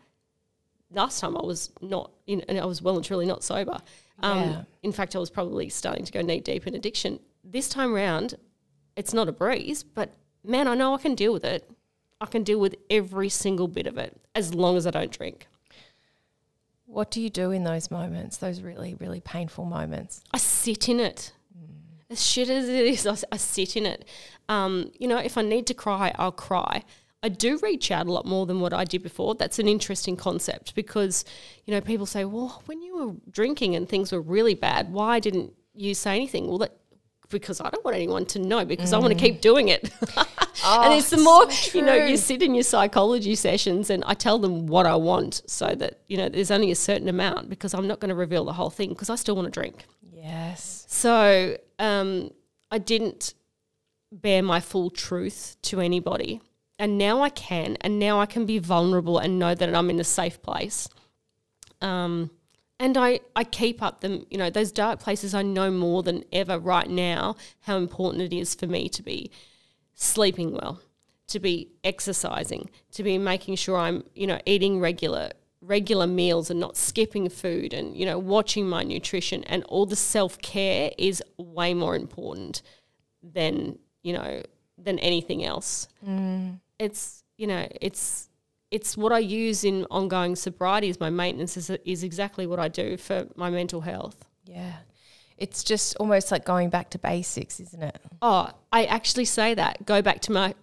B: last time i was not in and i was well and truly not sober um,
A: Yeah.
B: in fact i was probably starting to go knee deep in addiction this time round it's not a breeze but man i know i can deal with it I can deal with every single bit of it as long as I don't drink.
A: What do you do in those moments, those really, really painful moments?
B: I sit in it. As shit as it is, I, I sit in it. Um, you know, if I need to cry, I'll cry. I do reach out a lot more than what I did before. That's an interesting concept because, you know, people say, well, when you were drinking and things were really bad, why didn't you say anything? Well, that because I don't want anyone to know because I want to keep doing it. oh, and it's the more, you know, you sit in your psychology sessions and I tell them what I want so that, you know, there's only a certain amount because I'm not going to reveal the whole thing because I still want to drink.
A: Yes.
B: So um, I didn't bare my full truth to anybody. And now I can. And now I can be vulnerable and know that I'm in a safe place. Um, and I, I keep up them, you know, those dark places. I know more than ever right now how important it is for me to be sleeping well, to be exercising, to be making sure I'm, you know, eating regular regular meals and not skipping food and you know watching my nutrition and all the self-care is way more important than you know than anything else it's you know it's it's what I use in ongoing sobriety as my maintenance is, is exactly what I do for my mental health.
A: Yeah. It's just almost like going back to basics, isn't it?
B: Oh, I actually say that. Go back to my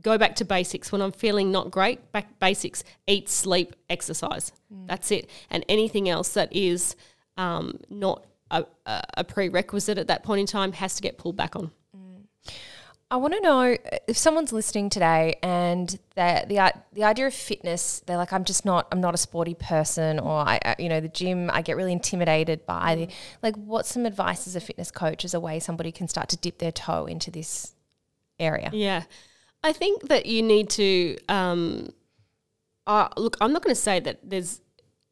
B: go back to basics when I'm feeling not great. Back basics: eat, sleep, exercise. That's it. And anything else that is um, not a a prerequisite at that point in time has to get pulled back on.
A: I want to know if someone's listening today and the the the idea of fitness, they're like, I'm just not, I'm not a sporty person, or I, I- you know, the gym, I get really intimidated by. The, like, what's some advice as a fitness coach as a way somebody can start to dip their toe into this area?
B: Yeah, I think that you need to um, uh, look. I'm not going to say that there's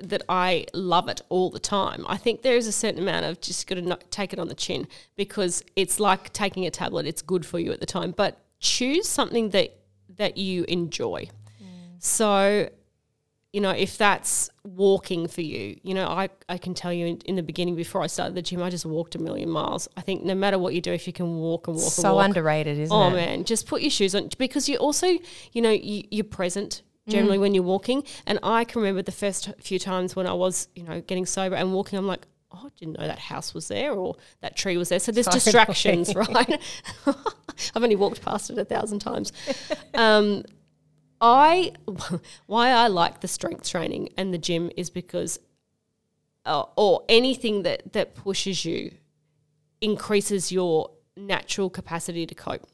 B: that I love it all the time. I think there is a certain amount of just got to take it on the chin because it's like taking a tablet. It's good for you at the time, but choose something that that you enjoy. Mm. So, you know, if that's walking for you, you know, I, I can tell you in, in the beginning before I started the gym, I just walked a million miles. I think no matter what you do, if you can walk and walk and
A: So
B: walk,
A: underrated, isn't
B: oh
A: it?
B: Oh man, just put your shoes on because you also, you know, you, you're present generally when you're walking. And I can remember the first few times when I was, you know, getting sober and walking, I'm like, oh I didn't know that house was there or that tree was there. So there's
A: Totally.
B: distractions, right? I've only walked past it a thousand times. Um, I why I like the strength training and the gym is because, uh, or anything that that pushes you, increases your natural capacity to cope.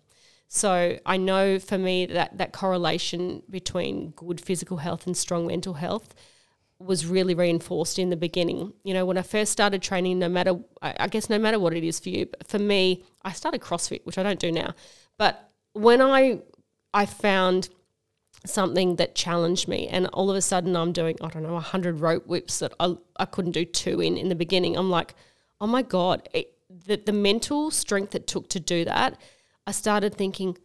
B: So I know for me that that correlation between good physical health and strong mental health was really reinforced in the beginning. You know, when I first started training, no matter, I guess, no matter what it is for you, but for me, I started CrossFit, which I don't do now. But when I, I found something that challenged me, and all of a sudden I'm doing, I don't know, 100 rope whips that I, I couldn't do two in in the beginning. I'm like, oh my God, it, the, the mental strength it took to do that, I started thinking,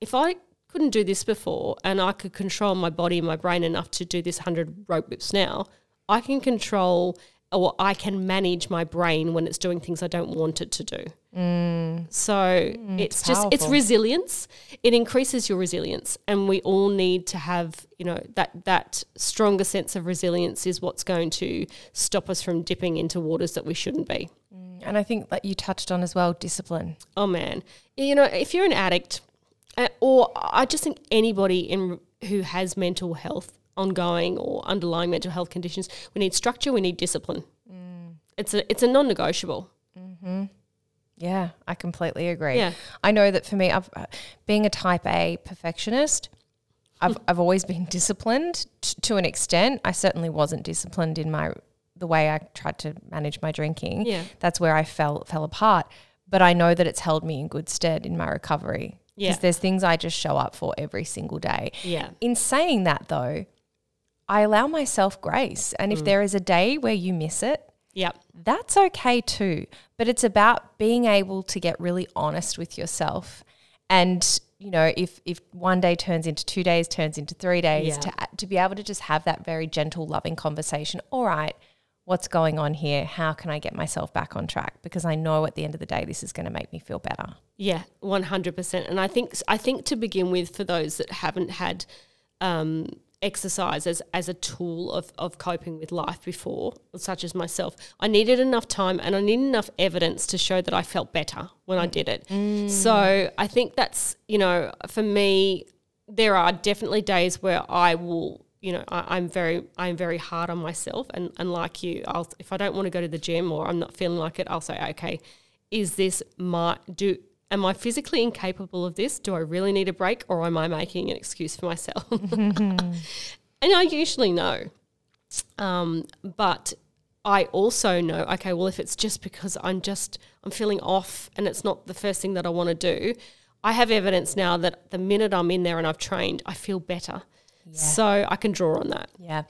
B: if I couldn't do this before and I could control my body and my brain enough to do this 100 rope whips now, I can control or I can manage my brain when it's doing things I don't want it to do. Mm. So mm, it's just it's resilience. It increases your resilience, and we all need to have you know that that stronger sense of resilience is what's going to stop us from dipping into waters that we shouldn't be. Mm.
A: And I think that you touched on as well discipline.
B: Oh man, you know if you're an addict, uh, or I just think anybody in who has mental health ongoing or underlying mental health conditions, we need structure, we need discipline. It's a it's a non-negotiable.
A: Yeah, I completely agree.
B: Yeah.
A: I know that for me, I've, uh, being a type A perfectionist, I've, I've always been disciplined t- to an extent. I certainly wasn't disciplined in my the way I tried to manage my drinking.
B: Yeah.
A: That's where I fell fell apart. But I know that it's held me in good stead in my recovery.
B: Yeah.
A: Because there's things I just show up for every single day.
B: Yeah.
A: In saying that though, I allow myself grace. And if mm. there is a day where you miss it,
B: Yep.
A: that's okay too. But it's about being able to get really honest with yourself. And, you know, if, if one day turns into two days, turns into three days,
B: Yeah.
A: to, to be able to just have that very gentle, loving conversation. All right, what's going on here? How can I get myself back on track? Because I know at the end of the day, this is going to make me feel better.
B: Yeah, one hundred percent. And I think I think to begin with, for those that haven't had um, exercise as, as a tool of, of coping with life before, such as myself, I needed enough time and I needed enough evidence to show that I felt better when I did it. So I think that's you know for me, there are definitely days where I will. You know, I, I'm very, I'm very hard on myself, and, and like you, I'll if I don't want to go to the gym or I'm not feeling like it, I'll say, okay, is this my do am I physically incapable of this? Do I really need a break or am I making an excuse for myself? and I usually know. Um, but I also know, okay, well, if it's just because I'm just, I'm feeling off and it's not the first thing that I want to do, I have evidence now that the minute I'm in there and I've trained, I feel better. So I can draw on that.
A: Yeah.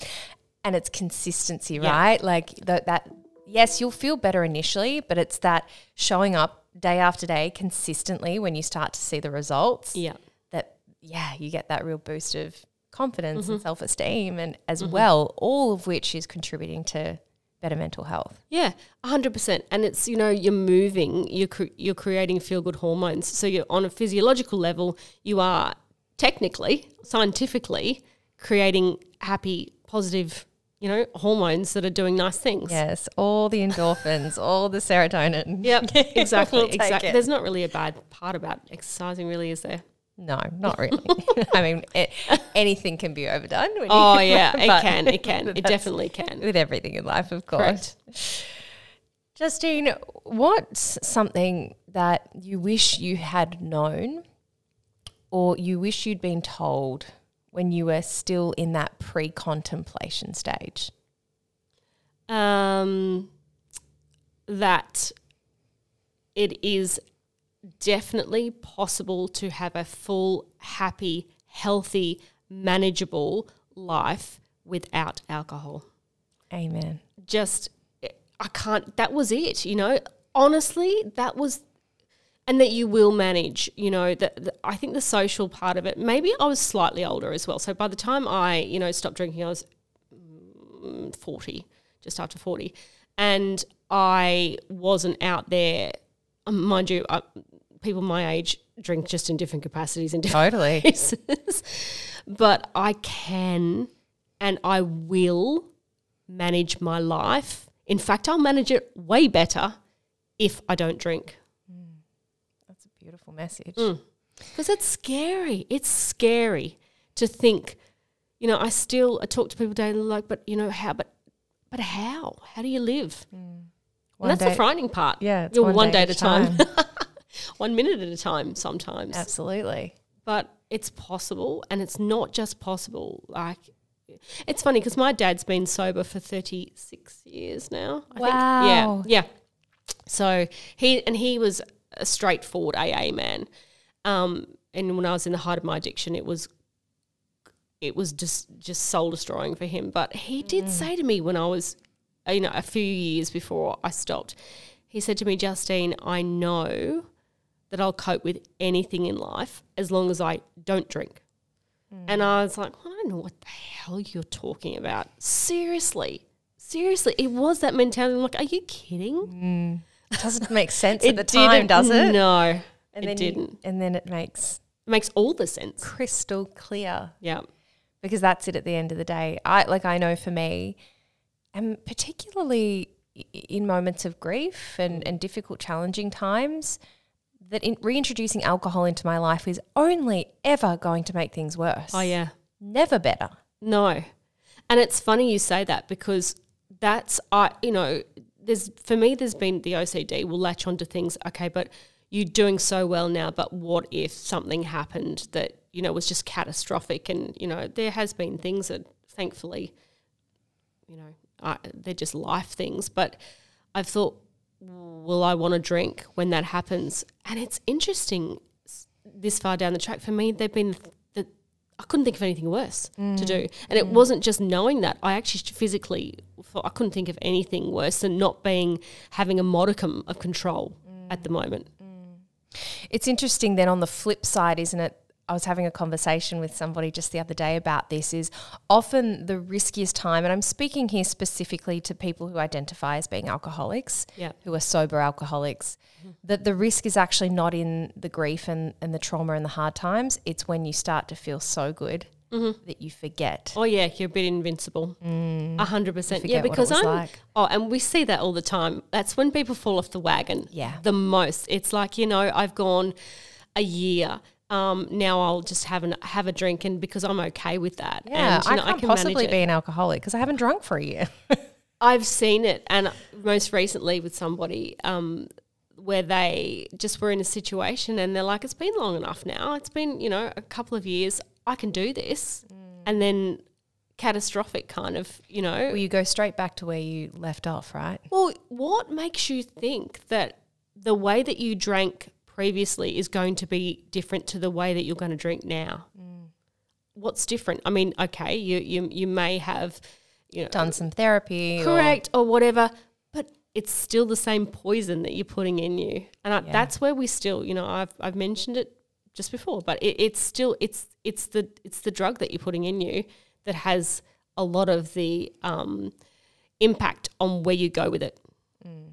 A: And it's consistency,
B: Yeah.
A: right? Like that, that, yes, you'll feel better initially, but it's that showing up day after day consistently when you start to see the results.
B: Yeah.
A: That, yeah, you get that real boost of confidence
B: Mm-hmm.
A: and self esteem, and as well, all of which is contributing to better mental health.
B: Yeah, hundred percent. And it's you know you're moving, you're cre- you're creating feel good hormones. So you're on a physiological level, you are technically, scientifically, creating happy, positive, you know, hormones that are doing nice things.
A: Yes, all the endorphins, all the serotonin.
B: Yep, exactly,
A: We'll
B: exactly.
A: it.
B: There's not really a bad part about exercising, really, is there?
A: No, not really. I mean, it, anything can be overdone.
B: Oh yeah, it can, it can, it definitely can.
A: with everything in life, of course.
B: Correct.
A: Justine, what's something that you wish you had known or you wish you'd been told when you were still in that pre contemplation stage?
B: um, that it is definitely possible to have a full, happy, healthy, manageable life without alcohol.
A: Amen.
B: Just, I can't, that was it, you know? Honestly, that was, and that you will manage, you know, that I think the social part of it, maybe I was slightly older as well. So by the time I, you know, stopped drinking, I was mm, 40, just after 40. And I wasn't out there, um, mind you, uh, people my age drink just in different capacities and different
A: Totally.
B: places. but I can and I will manage my life In fact, I'll manage it way better if I don't drink.
A: Beautiful message. Mm.
B: Because it's scary. It's scary to think, you know, I still I talk to people daily like, but you know, how but but how? How do you live?
A: Mm.
B: And that's
A: day-
B: the frightening part.
A: Yeah,
B: You're
A: one
B: one,
A: day
B: day,
A: at a
B: a time. one minute at a time sometimes.
A: Absolutely.
B: But it's possible and it's not just possible. Like it's funny because my dad's been sober for 36 years now. I
A: Wow.
B: Think. Yeah. Yeah. So he and he was a straightforward AA man. Um, and when I was in the height of my addiction, it was it was just just soul destroying for him. But he did mm. say to me when I was, you know, a few years before I stopped, he said to me, Justine, I know that I'll cope with anything in life as long as I don't drink. Mm. And I was like, I don't know what the hell you're talking about. Seriously. Seriously. It was that mentality. I'm like, are you kidding? Mm.
A: It doesn't make sense at the time, does it?
B: No.
A: And
B: it
A: then
B: didn't.
A: and then it makes
B: it makes all the sense.
A: crystal clear
B: Yeah.
A: because that's it at the end of the day. I like I know for me, and particularly in moments of grief and, mm. and difficult, challenging times, that in, reintroducing alcohol into my life is only ever going to make things worse.
B: Oh, yeah.
A: Never better.
B: No. And it's funny you say that because that's I you know, there's for me there's been the OCD will latch onto things, okay, but you're doing so well now, but what if something happened that, you know, was just catastrophic and, you know, there has been things that thankfully, you know, I, they're just life things, but I've thought will I want to drink when that happens? And it's interesting this far down the track for me they've been I couldn't think of anything worse to mm. do. And it mm. wasn't just knowing that. I actually physically I couldn't think of anything worse than not being having a modicum of control at mm. the moment.
A: It's interesting then on the flip side, isn't it? I was having a conversation with somebody just the other day about this is often the riskiest time, and I'm speaking here specifically to people who identify as being alcoholics,
B: Yeah.
A: who are sober alcoholics, mm-hmm. that the risk is actually not in the grief and, and the trauma and the hard times. It's when you start to feel so good mm-hmm. that you forget.
B: Oh yeah, you're a bit invincible. Mm. A hundred percent. Yeah,
A: forget what it
B: because I'm.
A: like.
B: Oh, and we see that all the time. That's when people fall off the wagon.
A: Yeah.
B: the most. It's like you know, I've gone a year. Um, now I'll just have an have a drink, and because I'm okay with that.
A: Yeah,
B: and, you
A: I
B: know,
A: can't
B: can
A: possibly be an alcoholic because I haven't drunk for a year.
B: I've seen it, and most recently with somebody um, where they just were in a situation and they're like, "It's been long enough now. It's been you know a couple of years. I can do this," and then catastrophic kind of you know.
A: well, you go straight back to where you left off, right?
B: Well, what makes you think that the way that you drank previously is going to be different to the way that you're going to drink now? Mm. What's different? I mean, okay, you you you may have you know
A: Done some therapy.
B: correct or, whatever, but it's still the same poison that you're putting in you, and I, that's where we still, you know, I've I've mentioned it just before, but it, it's still it's it's the it's the drug that you're putting in you that has a lot of the um, impact on where you go with it. Mm.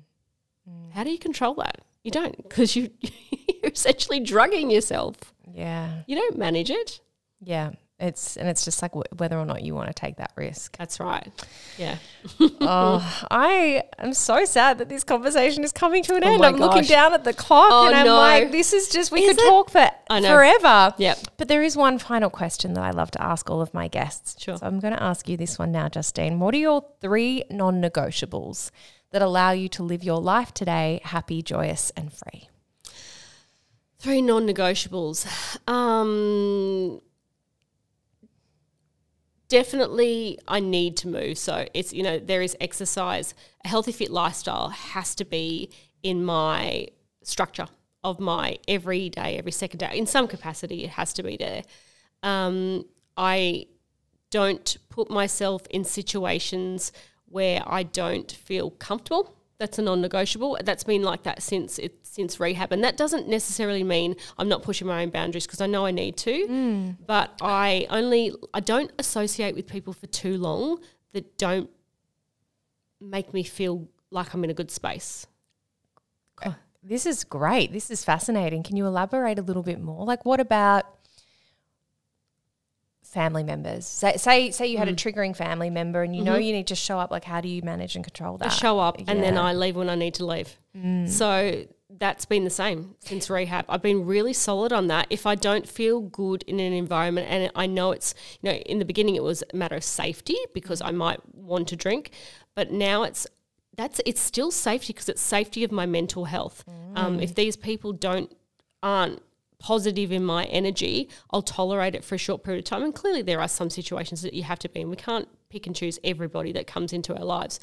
B: Mm. How do you control that? You don't because you you're essentially drugging yourself.
A: yeah.
B: You don't manage it.
A: Yeah, it's and it's just like wh- whether or not you want to take that risk.
B: That's right. Yeah.
A: oh, I am so sad that this conversation is coming to an
B: Oh
A: end.
B: my
A: I'm looking down at the clock
B: Oh,
A: and I'm
B: no.
A: like, this is just we
B: Is
A: could
B: it?
A: talk for forever.
B: Yep.
A: But there is one final question that I love to ask all of my guests.
B: Sure.
A: So I'm going to ask you this one now, Justine. What are your three non-negotiables that allow you to live your life today happy, joyous, and free?
B: Three non-negotiables. Um, definitely, I need to move. So it's you know there is exercise. A healthy, fit lifestyle has to be in my structure of my every day, every second day. In some capacity, it has to be there. Um, I don't put myself in situations where I don't feel comfortable. That's a non-negotiable. That's been like that since it since rehab, and that doesn't necessarily mean I'm not pushing my own boundaries because I know I need to. Mm. But I only I don't associate with people for too long that don't make me feel like I'm in a good space.
A: This is great. This is fascinating. Can you elaborate a little bit more? Like, what about family members? Say say, say you had
B: Mm.
A: a triggering family member and you know you need to show up. Like, how do you manage and control that?
B: I show up and then
A: Mm.
B: I leave when I need to leave. So that's been the same since rehab. I've been really solid on that. If I don't feel good in an environment, and I know it's, you know, in the beginning it was a matter of safety because I might want to drink, but now it's, that's, it's still safety because it's safety of my mental health. Um, if these people don't, aren't positive in my energy, I'll tolerate it for a short period of time. And clearly, there are some situations that you have to be in. We can't pick and choose everybody that comes into our lives.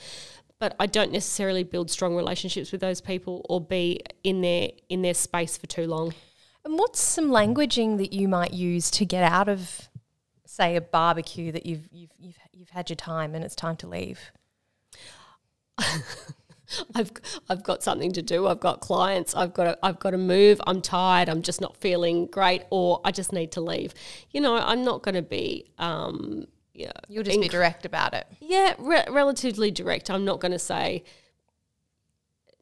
B: But I don't necessarily build strong relationships with those people or be in their in their space for too long.
A: And what's some languaging that you might use to get out of, say, a barbecue that you've you've you've, you've had your time and it's time to leave?
B: I've I've got something to do. I've got clients. I've got to, I've got to move. I'm tired. I'm just not feeling great, or I just need to leave. You know, I'm not going to be. Um, yeah,
A: You'll just be direct about it.
B: Yeah, re- relatively direct. I'm not going to say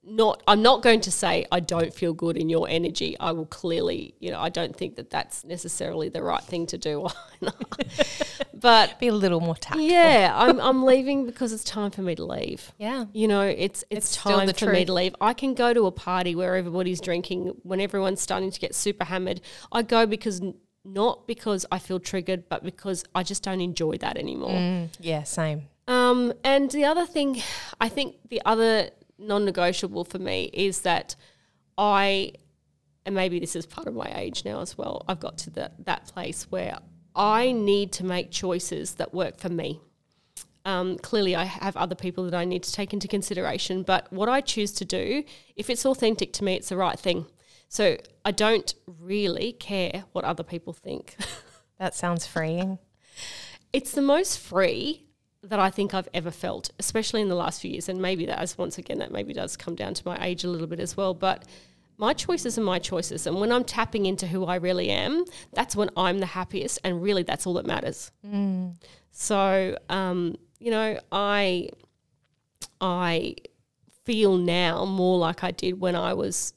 B: not I'm not going to say I don't feel good in your energy. I will clearly, you know, I don't think that that's necessarily the right thing to do. but
A: Be a little more tactful.
B: yeah, I'm I'm leaving because it's time for me to leave.
A: Yeah.
B: You know, it's it's,
A: It's
B: time for me to leave. I can go to a party where everybody's drinking when everyone's starting to get super hammered. I go because not because I feel triggered, but because I just don't enjoy that anymore.
A: Mm, yeah, same.
B: Um, and the other thing, I think the other non negotiable for me is that I, and maybe this is part of my age now as well, I've got to the, that place where I need to make choices that work for me. Um, clearly, I have other people that I need to take into consideration, but what I choose to do, if it's authentic to me, it's the right thing. So I don't really care what other people think.
A: That sounds freeing.
B: it's the most free that I think I've ever felt, especially in the last few years. And maybe that, as once again, that maybe does come down to my age a little bit as well. But my choices are my choices. And when I'm tapping into who I really am, that's when I'm the happiest. And really, that's all that matters. So, um, you know, I, I feel now more like I did when I was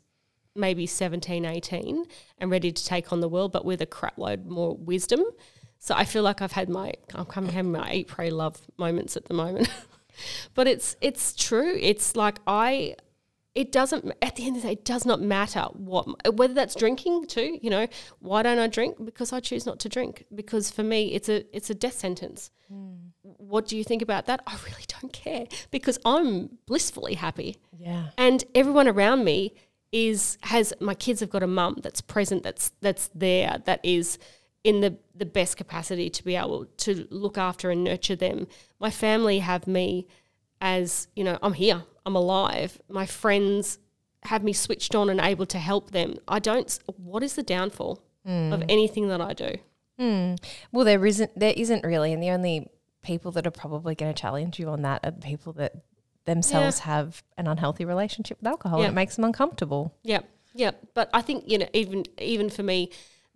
B: maybe 17, 18 and ready to take on the world, but with a crapload more wisdom. So I feel like I've had my I'm coming having my eat, pray, love moments at the moment. but it's it's true. It's like I it doesn't at the end of the day it does not matter what whether that's drinking too you know why don't i drink because i choose not to drink because for me it's a it's a death sentence hmm. what do you think about that i really don't care because i'm blissfully happy
A: Yeah.
B: and everyone around me is has my kids have got a mum that's present that's that's there that is in the the best capacity to be able to look after and nurture them my family have me as you know i'm here i'm alive my friends have me switched on and able to help them i don't what is the downfall of mm. anything that i do mm.
A: Well, there isn't. There isn't really, and the only people that are probably going to challenge you on that are the people that themselves have an unhealthy relationship with alcohol,
B: Yeah.
A: and it makes them uncomfortable.
B: Yeah, yeah. But I think you know, even even for me,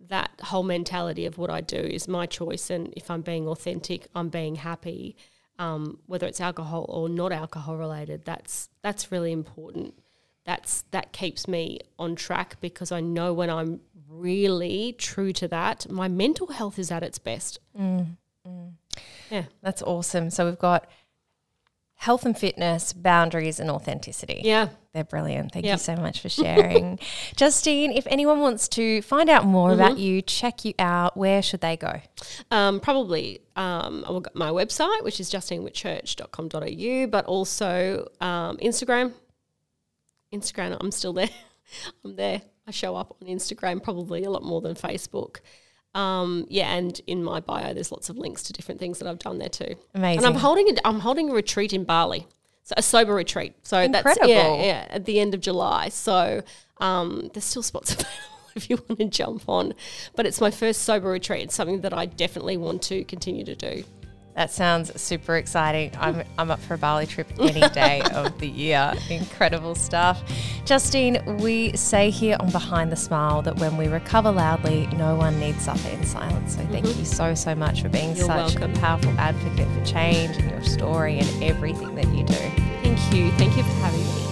B: that whole mentality of what I do is my choice, and if I'm being authentic, I'm being happy. Um, whether it's alcohol or not alcohol related, that's that's really important. That's that keeps me on track because I know when I'm really true to that, my mental health is at its best. Yeah,
A: That's awesome. So we've got health and fitness, boundaries, and authenticity.
B: yeah.
A: They're brilliant. Thank you so much for sharing. Justine, if anyone wants to find out more
B: Mm-hmm.
A: about you, check you out, where should they go?
B: Um, probably um, my website, which is justinewhitchurch.com.au, but also um, Instagram. Instagram, I'm still there. I'm there. I show up on Instagram probably a lot more than Facebook. Um, yeah, and in my bio, there's lots of links to different things that I've done there too.
A: Amazing.
B: And I'm holding a, I'm holding a retreat in Bali, so a sober retreat. So that's
A: Incredible.
B: yeah, yeah, at the end of July. So um, there's still spots available if you want to jump on. But it's my first sober retreat. It's something that I definitely want to continue to do.
A: That sounds super exciting. I'm, I'm up for a Bali trip any day of the year. Incredible stuff. Justine, we say here on Behind the Smile that when we recover loudly, no one needs suffer in silence. So thank mm-hmm. you so, so much for being
B: You're
A: such
B: welcome.
A: a powerful advocate for change and your story and everything that you do.
B: Thank you. Thank you for having me.